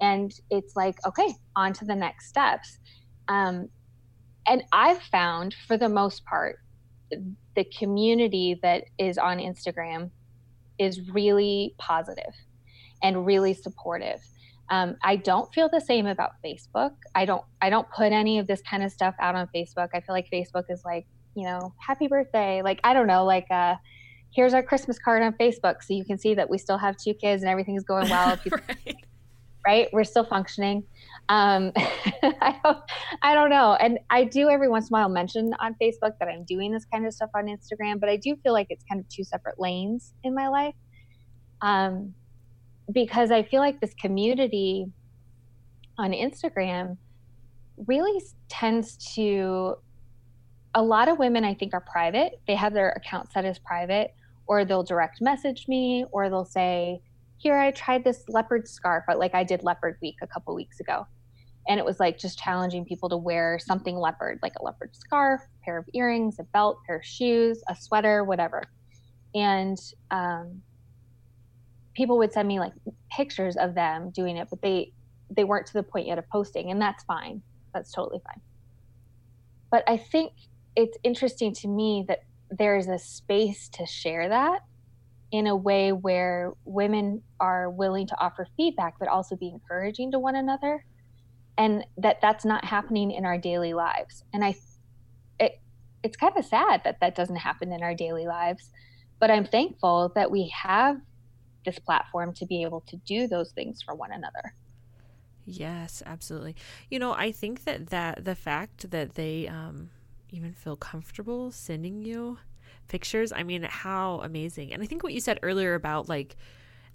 And it's like okay on to the next steps. Um, and i've found for the most part the community that is on Instagram is really positive and really supportive. Um, I don't feel the same about Facebook. I don't I don't put any of this kind of stuff out on Facebook. I feel like Facebook is like, you know, happy birthday. Like I don't know, like uh here's our Christmas card on Facebook so you can see that we still have two kids and everything's going well. *laughs* right. right? We're still functioning. Um, *laughs* I don't, I don't know. And I do every once in a while mention on Facebook that I'm doing this kind of stuff on Instagram, but I do feel like it's kind of two separate lanes in my life. Um, because I feel like this community on Instagram really tends to, a lot of women I think are private. They have their account set as private, or they'll direct message me, or they'll say, here I tried this leopard scarf, like I did leopard week a couple weeks ago and it was like just challenging people to wear something leopard like a leopard scarf pair of earrings a belt pair of shoes a sweater whatever and um, people would send me like pictures of them doing it but they they weren't to the point yet of posting and that's fine. That's totally fine. But i think it's interesting to me that there's a space to share that in a way where women are willing to offer feedback but also be encouraging to one another and that that's not happening in our daily lives. And i it it's kind of sad that that doesn't happen in our daily lives but i'm thankful that we have this platform to be able to do those things for one another. Yes absolutely. You know i think that that the fact that they um even feel comfortable sending you pictures i mean how amazing. And i think what you said earlier about like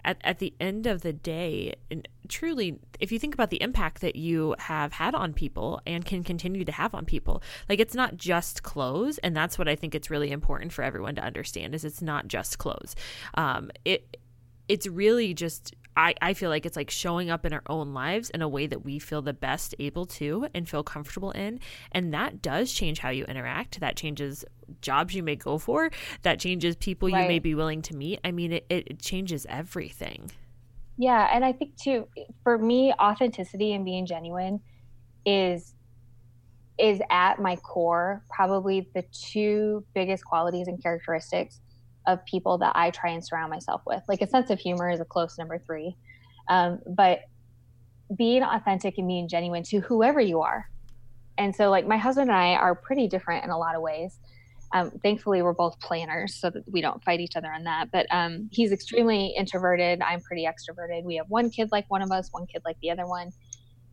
at, at the end of the day, and truly, if you think about the impact that you have had on people and can continue to have on people, like it's not just clothes, and that's what I think it's really important for everyone to understand is it's not just clothes. Um, it it's really just I, I feel like it's like showing up in our own lives in a way that we feel the best able to and feel comfortable in. And that does change how you interact. That changes jobs you may go for. That changes people right. you may be willing to meet. I mean, it, it changes everything. Yeah. And I think, too, for me, authenticity and being genuine is is at my core probably the two biggest qualities and characteristics of people that I try and surround myself with. Like a sense of humor is a close number three. Um, but being authentic and being genuine to whoever you are. And so, like, my husband and I are pretty different in a lot of ways. Um, thankfully, we're both planners, so that we don't fight each other on that. But um, he's extremely introverted. I'm pretty extroverted. We have one kid like one of us, one kid like the other one.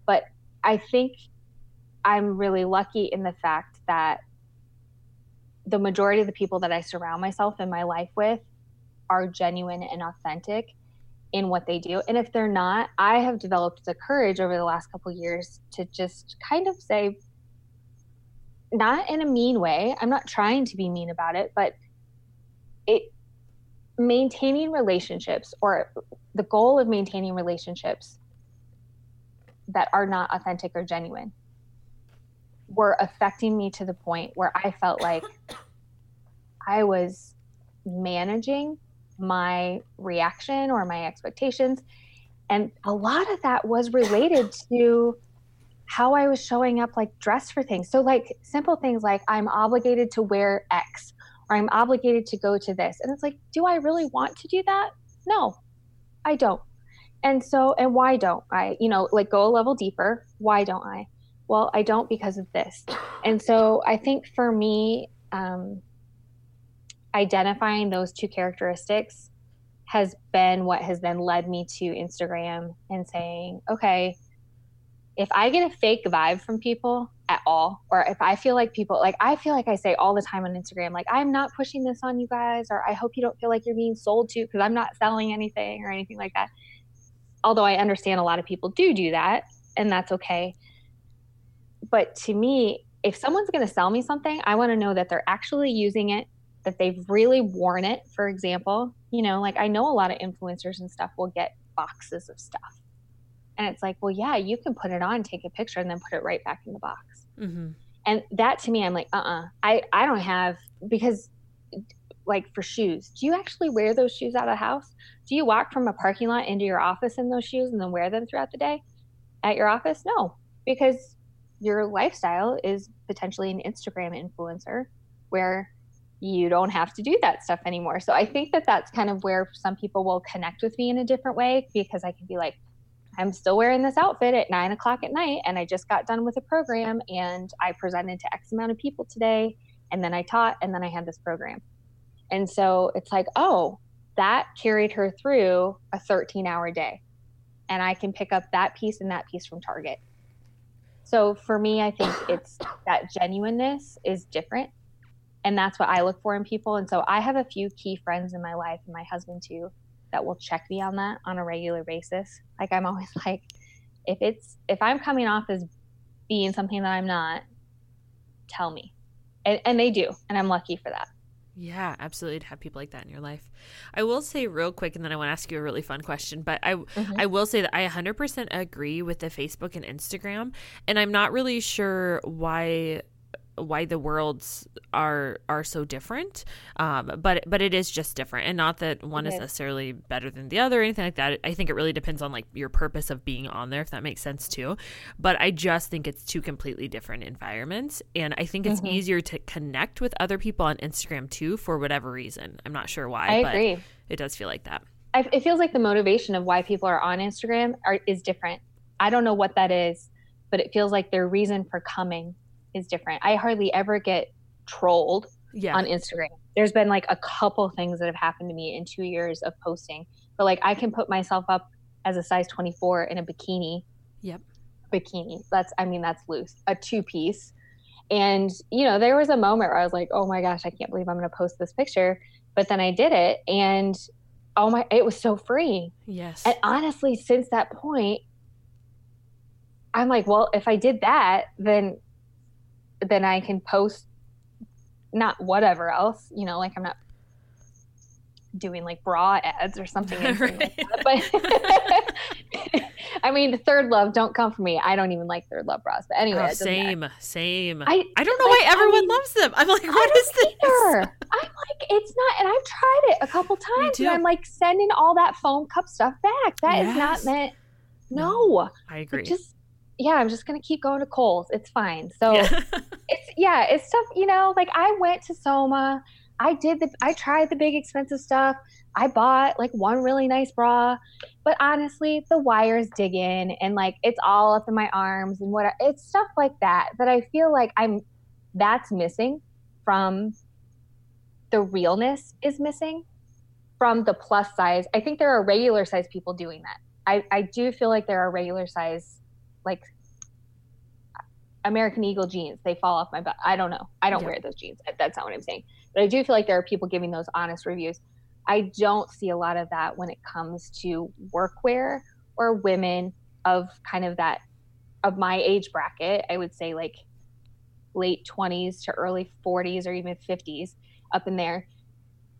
But I think I'm really lucky in the fact that the majority of the people that I surround myself in my life with are genuine and authentic in what they do. And if they're not, I have developed the courage over the last couple years to just kind of say, not in a mean way. I'm not trying to be mean about it, but it maintaining relationships or the goal of maintaining relationships that are not authentic or genuine were affecting me to the point where I felt like *coughs* I was managing my reaction or my expectations. And a lot of that was related to how I was showing up like dressed for things. So like simple things like I'm obligated to wear X or I'm obligated to go to this. And it's like, do I really want to do that? No, I don't. And so, and why don't I? You know, like go a level deeper. Why don't I? Well, I don't because of this. And so I think for me, um, identifying those two characteristics has been what has then led me to Instagram and saying, okay, if I get a fake vibe from people at all, or if I feel like people, like I feel like I say all the time on Instagram, like I'm not pushing this on you guys, or I hope you don't feel like you're being sold to because I'm not selling anything or anything like that. Although I understand a lot of people do do that, and that's okay. But to me, if someone's going to sell me something, I want to know that they're actually using it, that they've really worn it. For example, you know, like I know a lot of influencers and stuff will get boxes of stuff and it's like, well, yeah, you can put it on, take a picture, and then put it right back in the box. Mm-hmm. And that to me, I'm like, uh uh-uh. uh I, I don't have, because like for shoes, do you actually wear those shoes out of the house? Do you walk from a parking lot into your office in those shoes and then wear them throughout the day at your office? No, because your lifestyle is potentially an Instagram influencer where you don't have to do that stuff anymore. So I think that that's kind of where some people will connect with me in a different way because I can be like, I'm still wearing this outfit at nine o'clock at night, and I just got done with a program, and I presented to X amount of people today, and then I taught, and then I had this program. And so it's like, oh, that carried her through a 13 hour day. And I can pick up that piece and that piece from Target. So for me, I think it's that genuineness is different. And that's what I look for in people. And so I have a few key friends in my life, and my husband too, that will check me on that on a regular basis. Like I'm always *laughs* like, if it's if I'm coming off as being something that I'm not, tell me. And, and they do, and I'm lucky for that. Yeah, absolutely to have people like that in your life. I will say real quick and then I want to ask you a really fun question, but I mm-hmm. I will say that I 100% agree with the Facebook and Instagram and I'm not really sure why why the worlds are are so different. Um, but but it is just different. And not that one is necessarily better than the other or anything like that. I think it really depends on like your purpose of being on there if that makes sense too. But i just think it's two completely different environments. And i think it's mm-hmm. easier to connect with other people on instagram too for whatever reason. I'm not sure why I but agree. it does feel like that. I, it feels like the motivation of why people are on instagram are, is different. I don't know what that is but it feels like their reason for coming is different. I hardly ever get trolled yeah. on Instagram. There's been like a couple things that have happened to me in two years of posting, but like I can put myself up as a size 24 in a bikini. Yep. Bikini. That's, I mean, that's loose. A two piece. And, you know, there was a moment where I was like, oh my gosh, I can't believe I'm going to post this picture. But then I did it and oh my, it was so free. Yes. And honestly, since that point, I'm like, well, if I did that, then then I can post not whatever else, you know, like I'm not doing like bra ads or something. *laughs* right. like *laughs* but I mean, ThirdLove, don't come for me. I don't even like ThirdLove bras. But oh, anyway, oh, same, same. I, I don't know like, why everyone I mean, loves them. I'm like, what is this? Either. I'm like, it's not, and I've tried it a couple *laughs* times, and I'm like sending all that foam cup stuff back. That yes. is not meant. No, I agree. It just yeah, I'm just gonna keep going to Kohl's. It's fine. So yeah. *laughs* it's yeah, it's stuff, you know, like I went to Soma, I did the I tried the big expensive stuff. I bought like one really nice bra, but honestly, the wires dig in and like it's all up in my arms and what it's stuff like that that I feel like I'm that's missing from the realness is missing from the plus size. I think there are regular size people doing that. I, I do feel like there are regular size like American Eagle jeans. They fall off my butt. I don't know. I don't yeah. wear those jeans. That's not what I'm saying. But I do feel like there are people giving those honest reviews. I don't see a lot of that when it comes to workwear or women of kind of that of my age bracket. I would say like late 20s to early 40s or even 50s up in there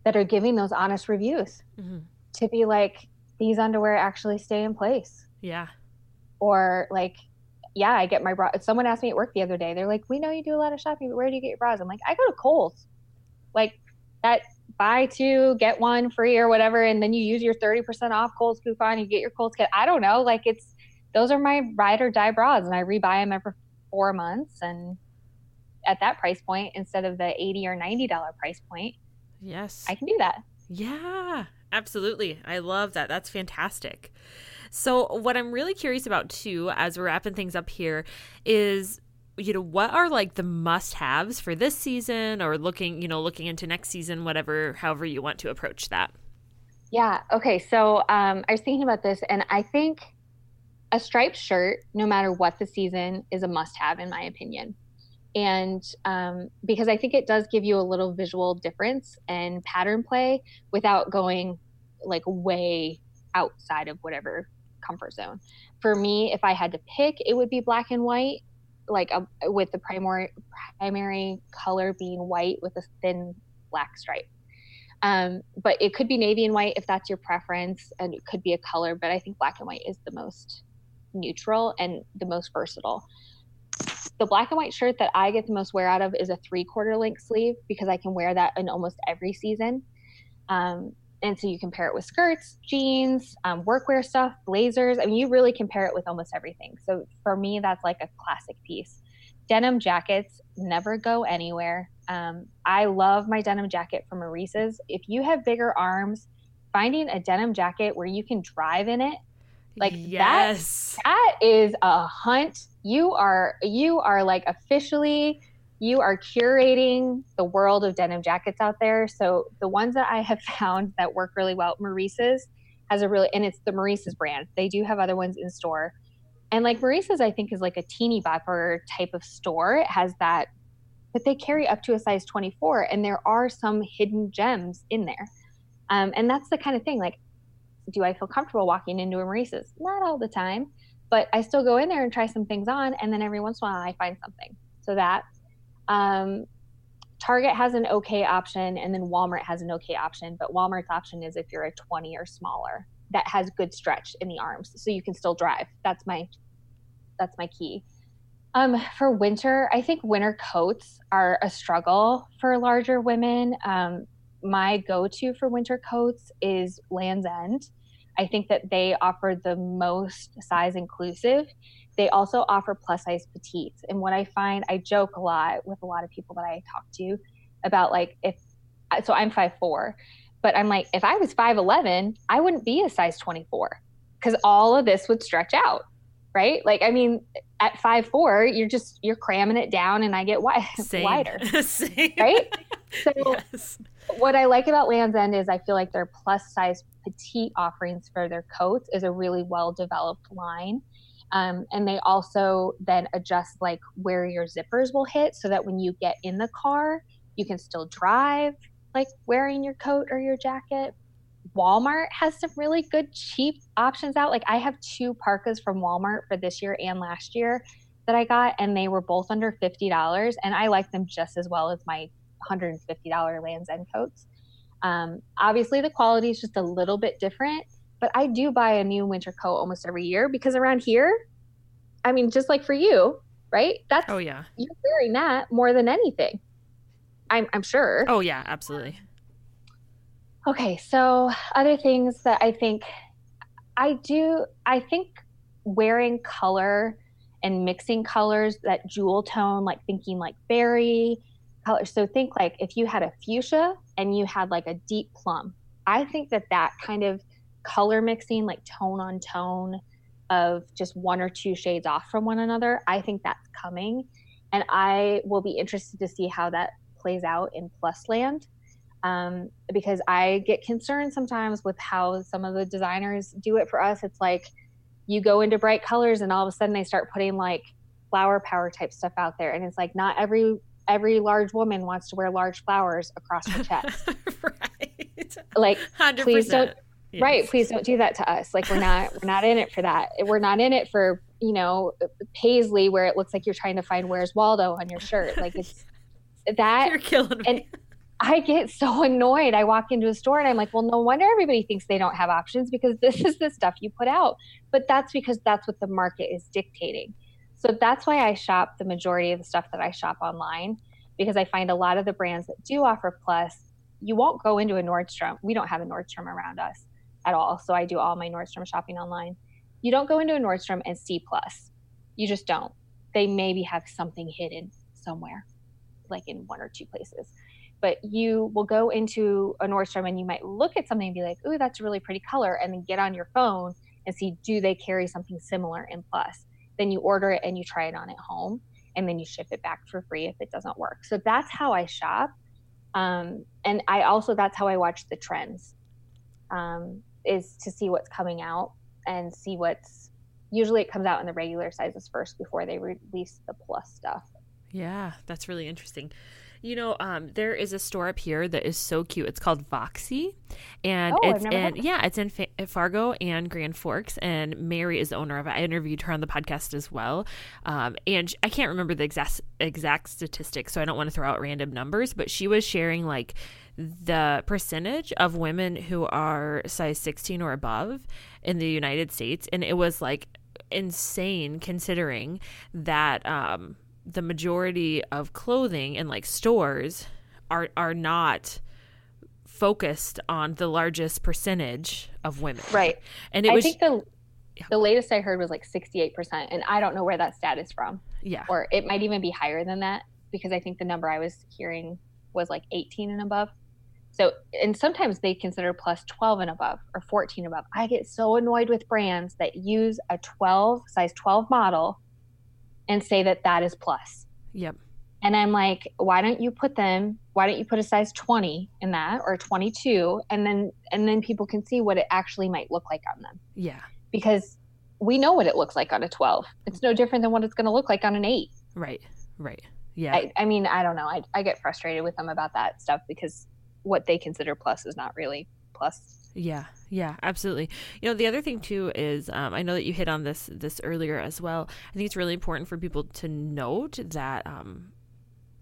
that are giving those honest reviews mm-hmm. to be like these underwear actually stay in place. Yeah or like yeah i get my bra someone asked me at work the other day they're like we know you do a lot of shopping but where do you get your bras i'm like i go to kohl's like that buy two get one free or whatever and then you use your 30% off kohl's coupon you get your kohl's kit i don't know like it's those are my ride or die bras, and I rebuy them every four months. And at that price point, instead of the eighty or ninety dollar price point, yes, I can do that. Yeah, absolutely. I love that. That's fantastic. So, what I'm really curious about too, as we're wrapping things up here, is you know what are like the must-haves for this season or looking you know looking into next season whatever however you want to approach that? Yeah okay so um, i was thinking about this and i think a striped shirt no matter what the season is a must-have in my opinion. And um, because i think it does give you a little visual difference and pattern play without going like way outside of whatever comfort zone for me if i had to pick it would be black and white like a, with the primary primary color being white with a thin black stripe. Um, but it could be navy and white if that's your preference, and it could be a color. But I think black and white is the most neutral and the most versatile. The black and white shirt that I get the most wear out of is a three quarter length sleeve because I can wear that in almost every season. Um, and so you compare it with skirts, jeans, um, workwear stuff, blazers. I mean, you really compare it with almost everything. So for me, that's like a classic piece. Denim jackets never go anywhere. Um, I love my denim jacket from Maurice's. If you have bigger arms, finding a denim jacket where you can drive in it, like yes. that, that is a hunt. You are you are like officially you are curating the world of denim jackets out there. So the ones that I have *laughs* found that work really well, Maurice's has a really, and it's the Maurice's brand. They do have other ones in store. And like Maurice's, I think is like a teeny bopper type of store. It has that, but they carry up to a size 24, and there are some hidden gems in there. Um, and that's the kind of thing. Like, do I feel comfortable walking into a Maurice's? Not all the time, but I still go in there and try some things on, and then every once in a while I find something. So that um, Target has an okay option, and then Walmart has an okay option. But Walmart's option is if you're a 20 or smaller, that has good stretch in the arms, so you can still drive. That's my that's my key. Um, for winter, I think winter coats are a struggle for larger women. Um, my go-to for winter coats is Lands' End. I think that they offer the most size inclusive they also offer plus size petites. And what I find, I joke a lot with a lot of people that I talk to about like if so I'm five four, but I'm like if I was five eleven, I wouldn't be a size twenty four because all of this would stretch out, right? Like I mean, at five four, you're just you're cramming it down, and I get wide, *laughs* wider, *laughs* right? *laughs* So yes. what I like about Lands' End is I feel like their plus size petite offerings for their coats is a really well developed line um, and they also then adjust like where your zippers will hit so that when you get in the car, you can still drive like wearing your coat or your jacket. Walmart has some really good cheap options out. Like I have two parkas from Walmart for this year and last year that I got, and they were both under $50. And I like them just as well as my $150 Lands' End coats. Um, obviously, the quality is just a little bit different, but I do buy a new winter coat almost every year because around here, I mean, just like for you, right? That's oh yeah, you're wearing that more than anything. I'm I'm sure. Oh yeah, absolutely. Okay, so other things that I think I do, I think wearing color and mixing colors that jewel tone, like thinking like berry color. So think like if you had a fuchsia and you had like a deep plum, I think that that kind of color mixing, like tone on tone of just one or two shades off from one another, I think that's coming. And I will be interested to see how that plays out in Plus Land. Um, because I get concerned sometimes with how some of the designers do it for us. It's like you go into bright colors and all of a sudden they start putting like flower power type stuff out there. And it's like not every every large woman wants to wear large flowers across her *laughs* chest. right. Like 100%. please don't Yes. Right. Please don't do that to us. Like we're not we're not in it for that. We're not in it for, you know, paisley where it looks like you're trying to find where's Waldo on your shirt. Like it's *laughs* that You're killing me. And *laughs* I get so annoyed. I walk into a store and I'm like, well, no wonder everybody thinks they don't have options because this is the stuff you put out. But that's because that's what the market is dictating. So that's why I shop the majority of the stuff that I shop online because I find a lot of the brands that do offer plus, you won't go into a Nordstrom. We don't have a Nordstrom around us at all. So I do all my Nordstrom shopping online. you don't go into a Nordstrom and see plus. You just don't. They maybe have something hidden somewhere, like in one or two places. But you will go into a Nordstrom and you might look at something and be like, "Ooh, that's a really pretty color," and then get on your phone and see do they carry something similar in plus. Then you order it and you try it on at home, and then you ship it back for free if it doesn't work. So that's how I shop, um, and I also that's how I watch the trends, um, is to see what's coming out and see what's usually it comes out in the regular sizes first before they release the plus stuff. Yeah, that's really interesting. You know, um, there is a store up here that is so cute. It's called Voxy, and oh, it's in yeah, it's in Fa- Fargo and Grand Forks. And Mary is the owner of it. I interviewed her on the podcast as well, um, and I can't remember the exact exact statistics, so I don't want to throw out random numbers. But she was sharing like the percentage of women who are size 16 or above in the United States, and it was like insane considering that um, the majority of clothing in like stores are are not focused on the largest percentage of women. Right. And it was think the the latest I heard was like 68% and I don't know where that stat is from. Yeah. Or it might even be higher than that because I think the number I was hearing was like 18 and above. So, and sometimes they consider plus 12 and above or 14 above. I get so annoyed with brands that use a 12 size 12 model and say that that is plus. Yep. And I'm like, why don't you put them? Why don't you put a size 20 in that or 22 and then and then people can see what it actually might look like on them. Yeah. Because we know what it looks like on a 12. It's no different than what it's going to look like on an 8. Right. Right. Yeah. I, I mean, I don't know. I, I get frustrated with them about that stuff because what they consider plus is not really plus. Yeah, yeah, absolutely. You know, the other thing too is um, I know that you hit on this this earlier as well. I think it's really important for people to note that um,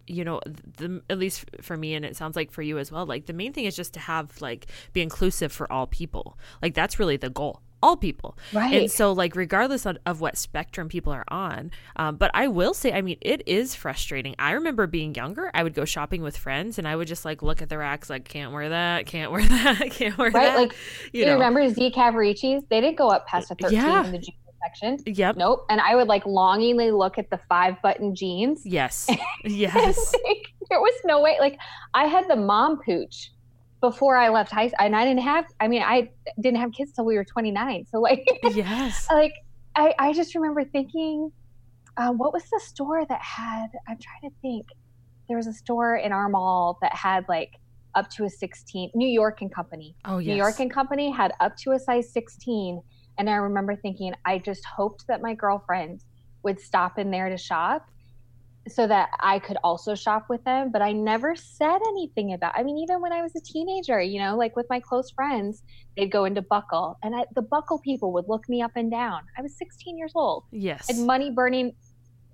you know the at least for me and it sounds like for you as well like the main thing is just to have like be inclusive for all people like that's really the goal all people. Right. And so, like, regardless of, of what spectrum people are on, um, but I will say, I mean, it is frustrating. I remember being younger, I would go shopping with friends and I would just like look at the racks, like, can't wear that, can't wear *laughs* that, can't wear that. right? that. Like, you, you remember Z Cavariccis? They didn't go up past a 13 Yeah. in the jeans section. Yep. Nope. And I would like longingly look at the five button jeans. Yes. *laughs* and Yes. there was no way. Like, I had the mom pooch before I left high school, and I didn't have. I mean, I didn't have kids till we were 29. So like, *laughs* yes. like I, I just remember thinking, uh, what was the store that had? I'm trying to think. There was a store in our mall that had like up to a 16. New York and Company. Oh, yes. New York and Company had up to a size 16, and I remember thinking, I just hoped that my girlfriend would stop in there to shop so that I could also shop with them. But I never said anything about. I mean, even when I was a teenager, you know, like with my close friends, they'd go into Buckle, and I, the Buckle people would look me up and down. I was 16 years old, yes. and money burning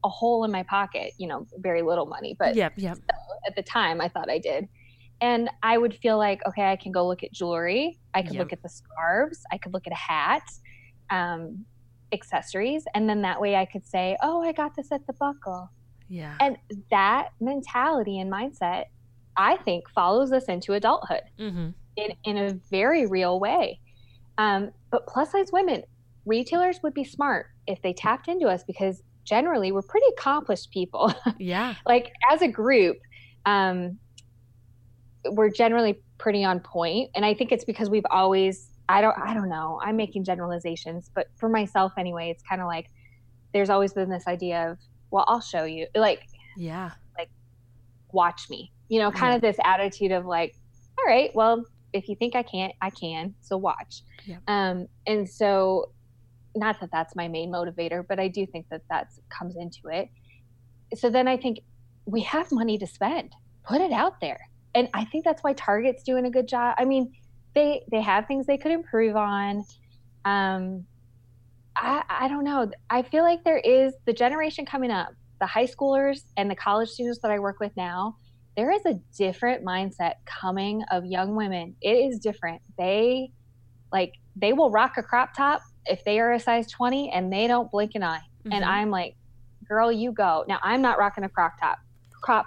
a hole in my pocket. You know, very little money, but Yep. Yep. at the time I thought I did. And I would feel like, okay, I can go look at jewelry. I could Yep. look at the scarves. I could look at a hat, um, accessories. And then that way I could say, oh, I got this at the buckle. Yeah. And that mentality and mindset, I think, follows us into adulthood Mm-hmm. in, in a very real way. Um, but plus size women, retailers would be smart if they tapped into us because generally we're pretty accomplished people. *laughs* Yeah. like as a group um we're generally pretty on point and i think it's because we've always i don't i don't know i'm making generalizations but for myself anyway it's kind of like there's always been this idea of well i'll show you like Yeah. Like watch me you know kind Yeah. of this attitude of like all right well if you think i can't i can so watch Yep. um and so not that that's my main motivator but i do think that that comes into it so then i think we have money to spend put it out there and i think that's why target's doing a good job i mean they they have things they could improve on um i i don't know i feel like there is the generation coming up the high schoolers and the college students that i work with now there is a different mindset coming of young women it is different they like they will rock a crop top if they are a size 20 and they don't blink an eye and Mhm. i'm like girl you go now i'm not rocking a crop top crop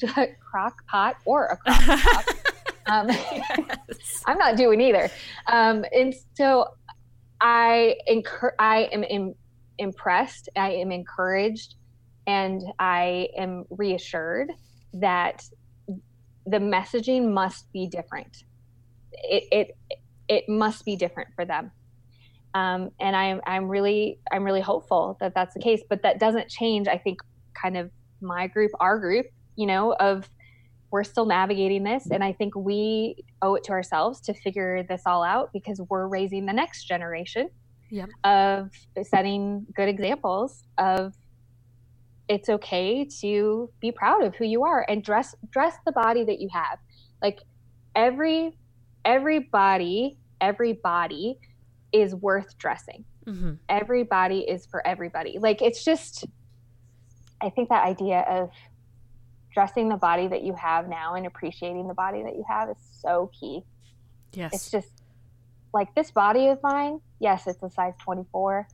*laughs* crock pot or a crop top *laughs* um, *laughs* yes. I'm not doing either. Um, and so I incur- I am Im- impressed, I am encouraged, and I am reassured that the messaging must be different. It it it must be different for them. Um, and I'm I'm really I'm really hopeful that that's the case. But that doesn't change. I think kind of my group, our group, you know, of we're still navigating this, and I think we owe it to ourselves to figure this all out because we're raising the next generation Yep. of setting good examples of it's okay to be proud of who you are and dress dress the body that you have like every everybody everybody is worth dressing Mm-hmm. everybody is for everybody like it's just i think that idea of dressing the body that you have now and appreciating the body that you have is so key. Yes. it's just like this body of mine yes it's a size 24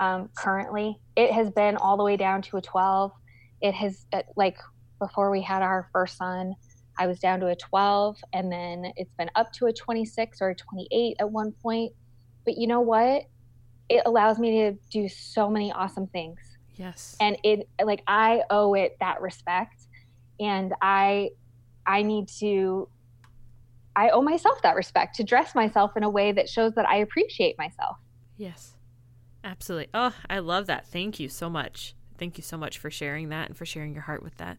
um, currently. It has been all the way down to a 12 it has uh, like before we had our first son i was down to a 12 and then it's been up to a 26 or a 28 at one point. But you know what? It allows me to do so many awesome things. Yes. and it like i owe it that respect and i i need to i owe myself that respect to dress myself in a way that shows that i appreciate myself Yes, absolutely. Oh, I love that. Thank you so much. Thank you so much for sharing that and for sharing your heart with that.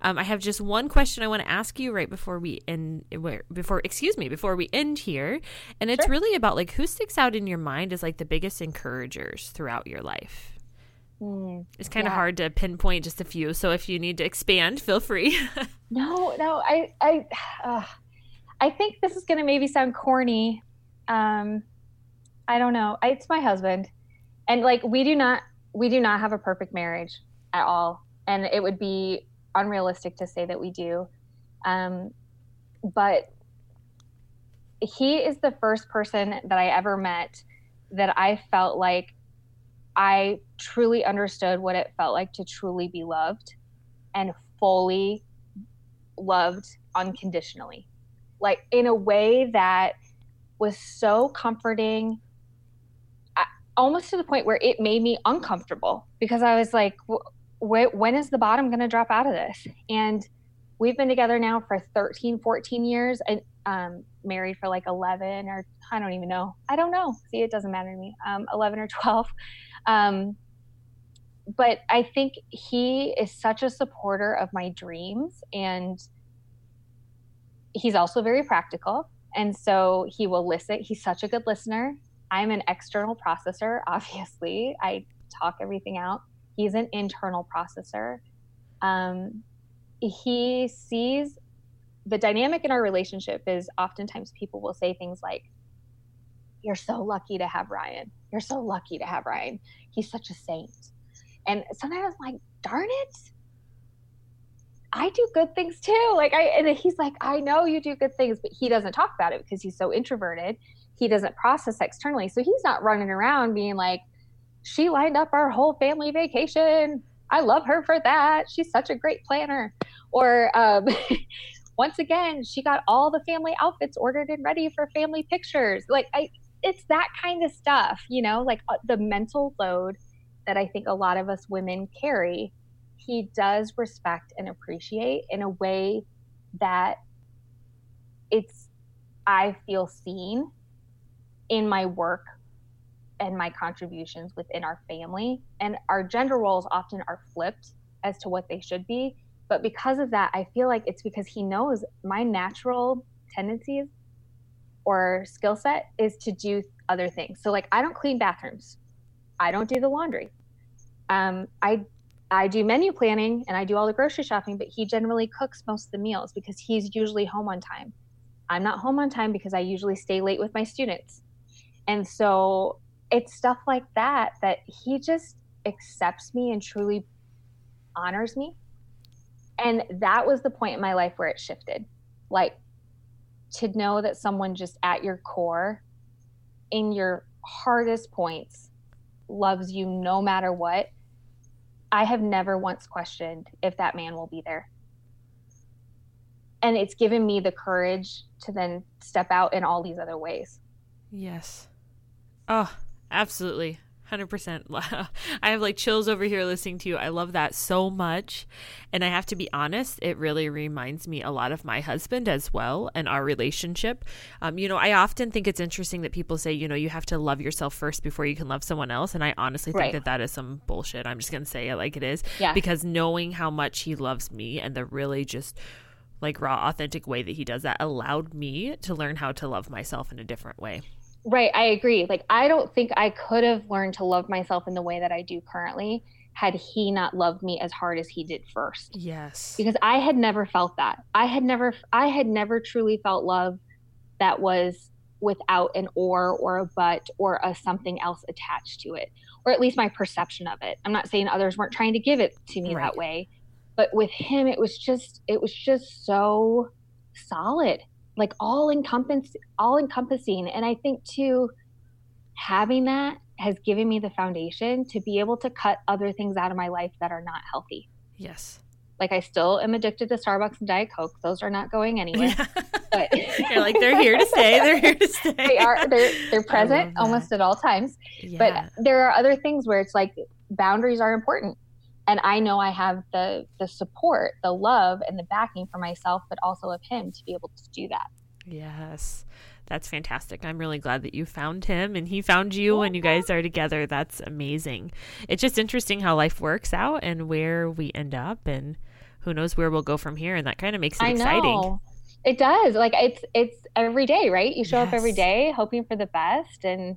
Um, I have just one question I want to ask you right before we end. Where before, excuse me, before we end here, and it's Sure. really about like who sticks out in your mind as like the biggest encouragers throughout your life. It's kind of Yeah. hard to pinpoint just a few, so if you need to expand, feel free. *laughs* no no i i *sighs* uh, i think this is going to maybe sound corny um i don't know I, it's my husband and like we do not we do not have a perfect marriage at all and it would be unrealistic to say that we do um but he is the first person that i ever met that i felt like i truly understood what it felt like to truly be loved and fully loved unconditionally. Like in a way that was so comforting almost to the point where it made me uncomfortable because i was like "Wh- wh- when is the bottom going to drop out of this? And we've been together now for 13 14 years and um, married for like 11 or i don't even know. I don't know. See it doesn't matter to me. Um, 11 or 12 um, but I think he is such a supporter of my dreams and he's also very practical. And so he will listen. He's such a good listener. I'm an external processor, *laughs* obviously. I talk everything out. He's an internal processor. Um, he sees the dynamic in our relationship is oftentimes people will say things like, You're so lucky to have Ryan. You're so lucky to have Ryan. He's such a saint. And sometimes I'm like, darn it. I do good things too. Like I and he's like, I know you do good things, but he doesn't talk about it because he's so introverted. He doesn't process externally. So he's not running around being like, she lined up our whole family vacation. I love her for that. She's such a great planner. Or um, *laughs* once again, she got all the family outfits ordered and ready for family pictures. Like I, it's that kind of stuff, you know, like uh, the mental load that I think a lot of us women carry. He does respect and appreciate in a way that it's I feel seen in my work and my contributions within our family. And our gender roles often are flipped as to what they should be. But because of that, I feel like it's because he knows my natural tendencies or skill set is to do other things. So, like, I don't clean bathrooms, I don't do the laundry. Um, I I do menu planning and I do all the grocery shopping, but he generally cooks most of the meals because he's usually home on time. I'm not home on time because I usually stay late with my students. And so it's stuff like that that he just accepts me and truly honors me. And that was the point in my life where it shifted. Like to know that someone just at your core, in your hardest points, loves you no matter what. I have never once questioned if that man will be there. And it's given me the courage to then step out in all these other ways. yes. Oh, absolutely. 100%. *laughs* I have like chills over here listening to you. I love that so much. And I have to be honest, it really reminds me a lot of my husband as well and our relationship. Um, you know, I often think it's interesting that people say, you know, you have to love yourself first before you can love someone else. And I honestly think Right. that that is some bullshit. I'm just going to say it like it is. Yeah. Because knowing how much he loves me and the really just like raw, authentic way that he does that allowed me to learn how to love myself in a different way. Right, I agree. Like I don't think I could have learned to love myself in the way that I do currently had he not loved me as hard as he did first. Yes. Because I had never felt that. I had never I had never truly felt love that was without an or or a but or a something else attached to it. Or at least my perception of it. I'm not saying others weren't trying to give it to me Right. that way, but with him it was just it was just so solid like all encompass all encompassing. And i think too having that has given me the foundation to be able to cut other things out of my life that are not healthy. Yes. like i still am addicted to starbucks and diet coke. Those are not going anywhere. But *laughs* You're like they're here to stay. They're here to stay. they are. They're they're present almost at all times. Yeah. but there are other things where it's like boundaries are important and i know i have the the support the love and the backing for myself but also of him to be able to do that yes. That's fantastic. I'm really glad that you found him and he found you and you guys are together. That's amazing. It's just interesting how life works out and where we end up and who knows where we'll go from here and that kind of makes it I exciting. know. It does. Like it's it's every day, right? You show up every day hoping for the best. And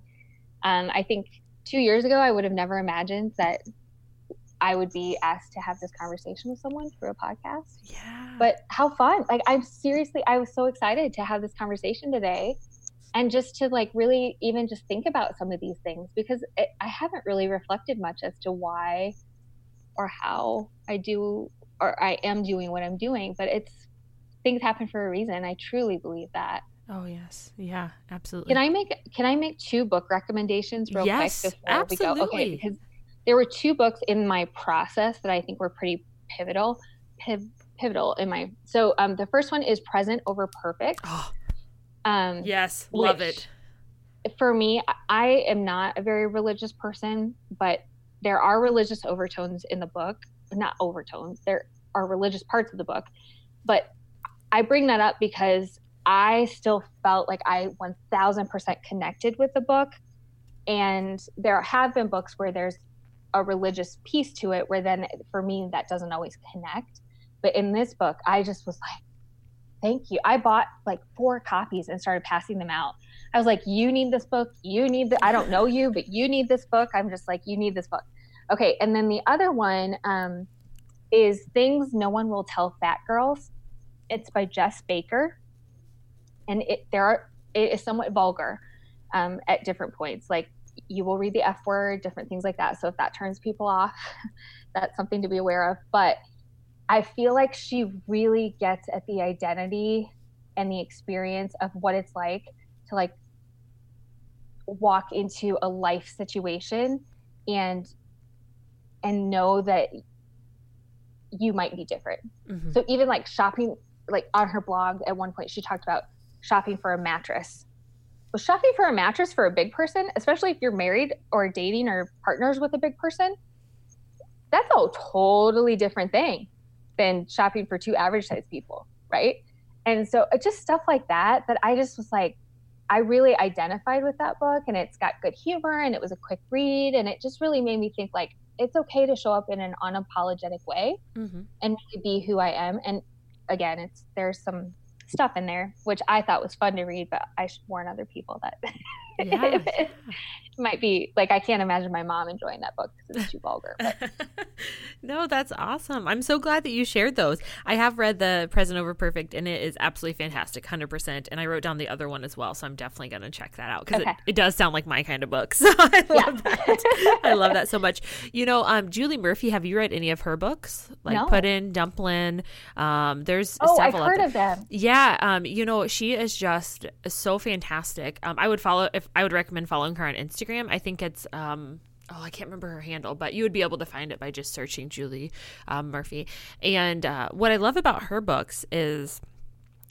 um, I think two years ago, I would have never imagined that I would be asked to have this conversation with someone through a podcast. Yeah. But how fun! Like I'm seriously, I was so excited to have this conversation today, and just to like really even just think about some of these things because it, I haven't really reflected much as to why or how I do or I am doing what I'm doing. But it's things happen for a reason. I truly believe that. oh yes. Yeah, absolutely. Can I make Can I make two book recommendations real Yes, quick before we go? absolutely. Okay, because there were two books in my process that I think were pretty pivotal. Piv- pivotal in my so um the first one is present over perfect Oh, *gasps* um yes. Love it. for me I- i am not a very religious person but there are religious overtones in the book not overtones there are religious parts of the book but i bring that up because i still felt like i 1000% connected with the book and there have been books where there's a religious piece to it where then for me that doesn't always connect. But in this book i just was like thank you. I bought like four copies and started passing them out. I was like you need this book. You need the i don't know you but you need this book. I'm just like you need this book. Okay and then the other one um, is things no one will tell fat girls. It's by Jes Baker. And it there are it is somewhat vulgar um, at different points. Like you will read the f word different things like that so if that turns people off *laughs* that's something to be aware of but i feel like she really gets at the identity and the experience of what it's like to like walk into a life situation and and know that you might be different Mhm. so even like shopping, like on her blog at one point, she talked about shopping for a mattress. Shopping for a mattress for a big person, especially if you're married or dating or partners with a big person, that's a totally different thing than shopping for two average sized people, right? And so uh, just stuff like that, that I just was like, I really identified with that book and it's got good humor and it was a quick read and it just really made me think like it's okay to show up in an unapologetic way Mhm. and really be who I am. And again, it's there's some stuff in there which I thought was fun to read, but I should warn other people that *laughs* *laughs* Yeah, it might be like I can't imagine my mom enjoying that book because it's too vulgar. *laughs* No, that's awesome. I'm so glad that you shared those. I have read the Present Over Perfect, and it is absolutely fantastic, hundred percent. And I wrote down the other one as well, so I'm definitely going to check that out because Okay. it, it does sound like my kind of book. *laughs* So I love that. I love that so much. You know, um, Julie Murphy. Have you read any of her books? Like No. Puddin', Dumplin. Um, there's oh, I've several. heard of them. Yeah, um, you know, she is just so fantastic. Um, I would follow if I would recommend following her on Instagram. I think it's um, oh, I can't remember her handle, but you would be able to find it by just searching Julie um, Murphy. And uh, what I love about her books is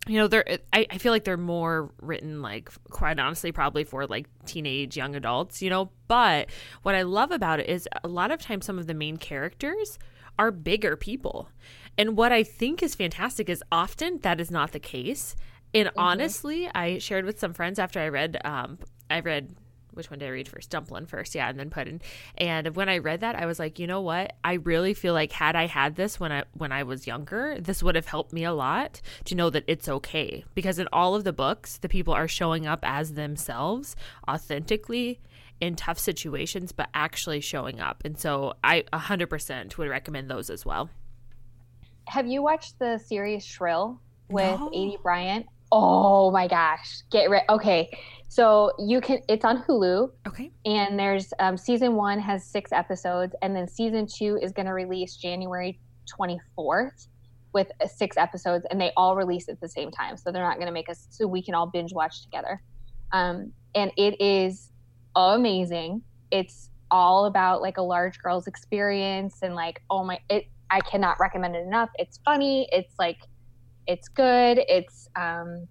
you know they're I, I feel like they're more written like quite honestly probably for like teenage young adults you know but what i love about it is a lot of times some of the main characters are bigger people and what i think is fantastic is often that is not the case and mm-hmm. honestly i shared with some friends after i read um i read which one did I read first? Dumplin' first, yeah, and then Puddin'. And when I read that, I was like, you know what? I really feel like had I had this when I when I was younger, this would have helped me a lot to know that it's okay. Because in all of the books, the people are showing up as themselves authentically in tough situations, but actually showing up. And so I 100% would recommend those as well. Have you watched the series Shrill with no. Aidy Bryant? Oh my gosh. Get ready. Okay. So you can, it's on Hulu. Okay. And there's um, season one has six episodes, and then season two is going to release January 24th with uh, six episodes, and they all release at the same time. So they're not going to make us, so we can all binge watch together. Um, and it is amazing. It's all about like a large girl's experience, and like, oh my, it, I cannot recommend it enough. It's funny. It's like, it's good. It's um,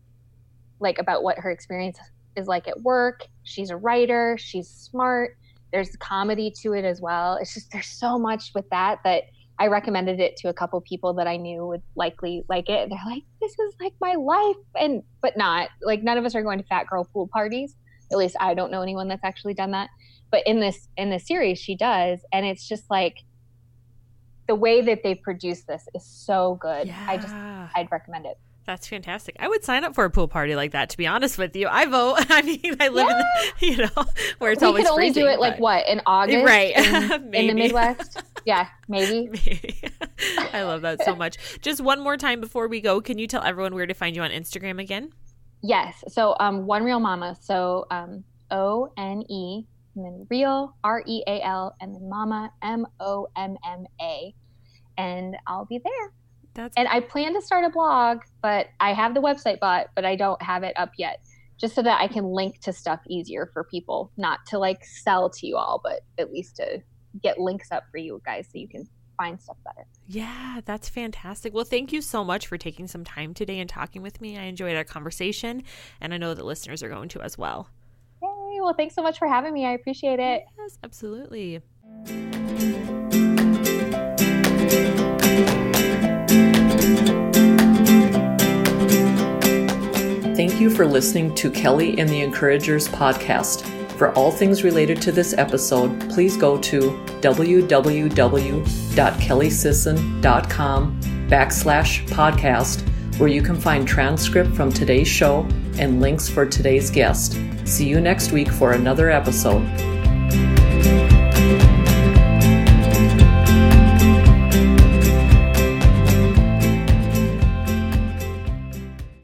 like about what her experience is like at work. She's a writer. She's smart. There's comedy to it as well. It's just there's so much with that that I recommended it to a couple people that I knew would likely like it. They're like, "This is like my life," and but not like none of us are going to fat girl pool parties. At least I don't know anyone that's actually done that. But in this in this series, she does, and it's just like the way that they produce this is so good. Yeah. I just I'd recommend it. That's fantastic. I would sign up for a pool party like that. To be honest with you, I vote. *laughs* I mean, I live yeah. in the, *laughs* you know where it's we always. We could only freezing, do it like what in August, right? In, *laughs* in the Midwest. Yeah, maybe. maybe. I love that so much. Just one more time before we go, can you tell everyone where to find you on Instagram again? Yes. So, um, one real mama. So, um, O N E and then real R E A L and then mama M O M M A, and I'll be there. That's and I plan to start a blog, but I have the website bought, but I don't have it up yet. Just so that I can link to stuff easier for people, not to like sell to you all, but at least to get links up for you guys so you can find stuff better. Yeah, that's fantastic. Well, thank you so much for taking some time today and talking with me. I enjoyed our conversation, and I know that listeners are going to as well. Yay. Well, thanks so much for having me. I appreciate it. Yes, absolutely. Thank you for listening to Kelly and the Encouragers podcast. For all things related to this episode, please go to www.kellysisson.com backslash podcast, where you can find transcript from today's show and links for today's guest. See you next week for another episode.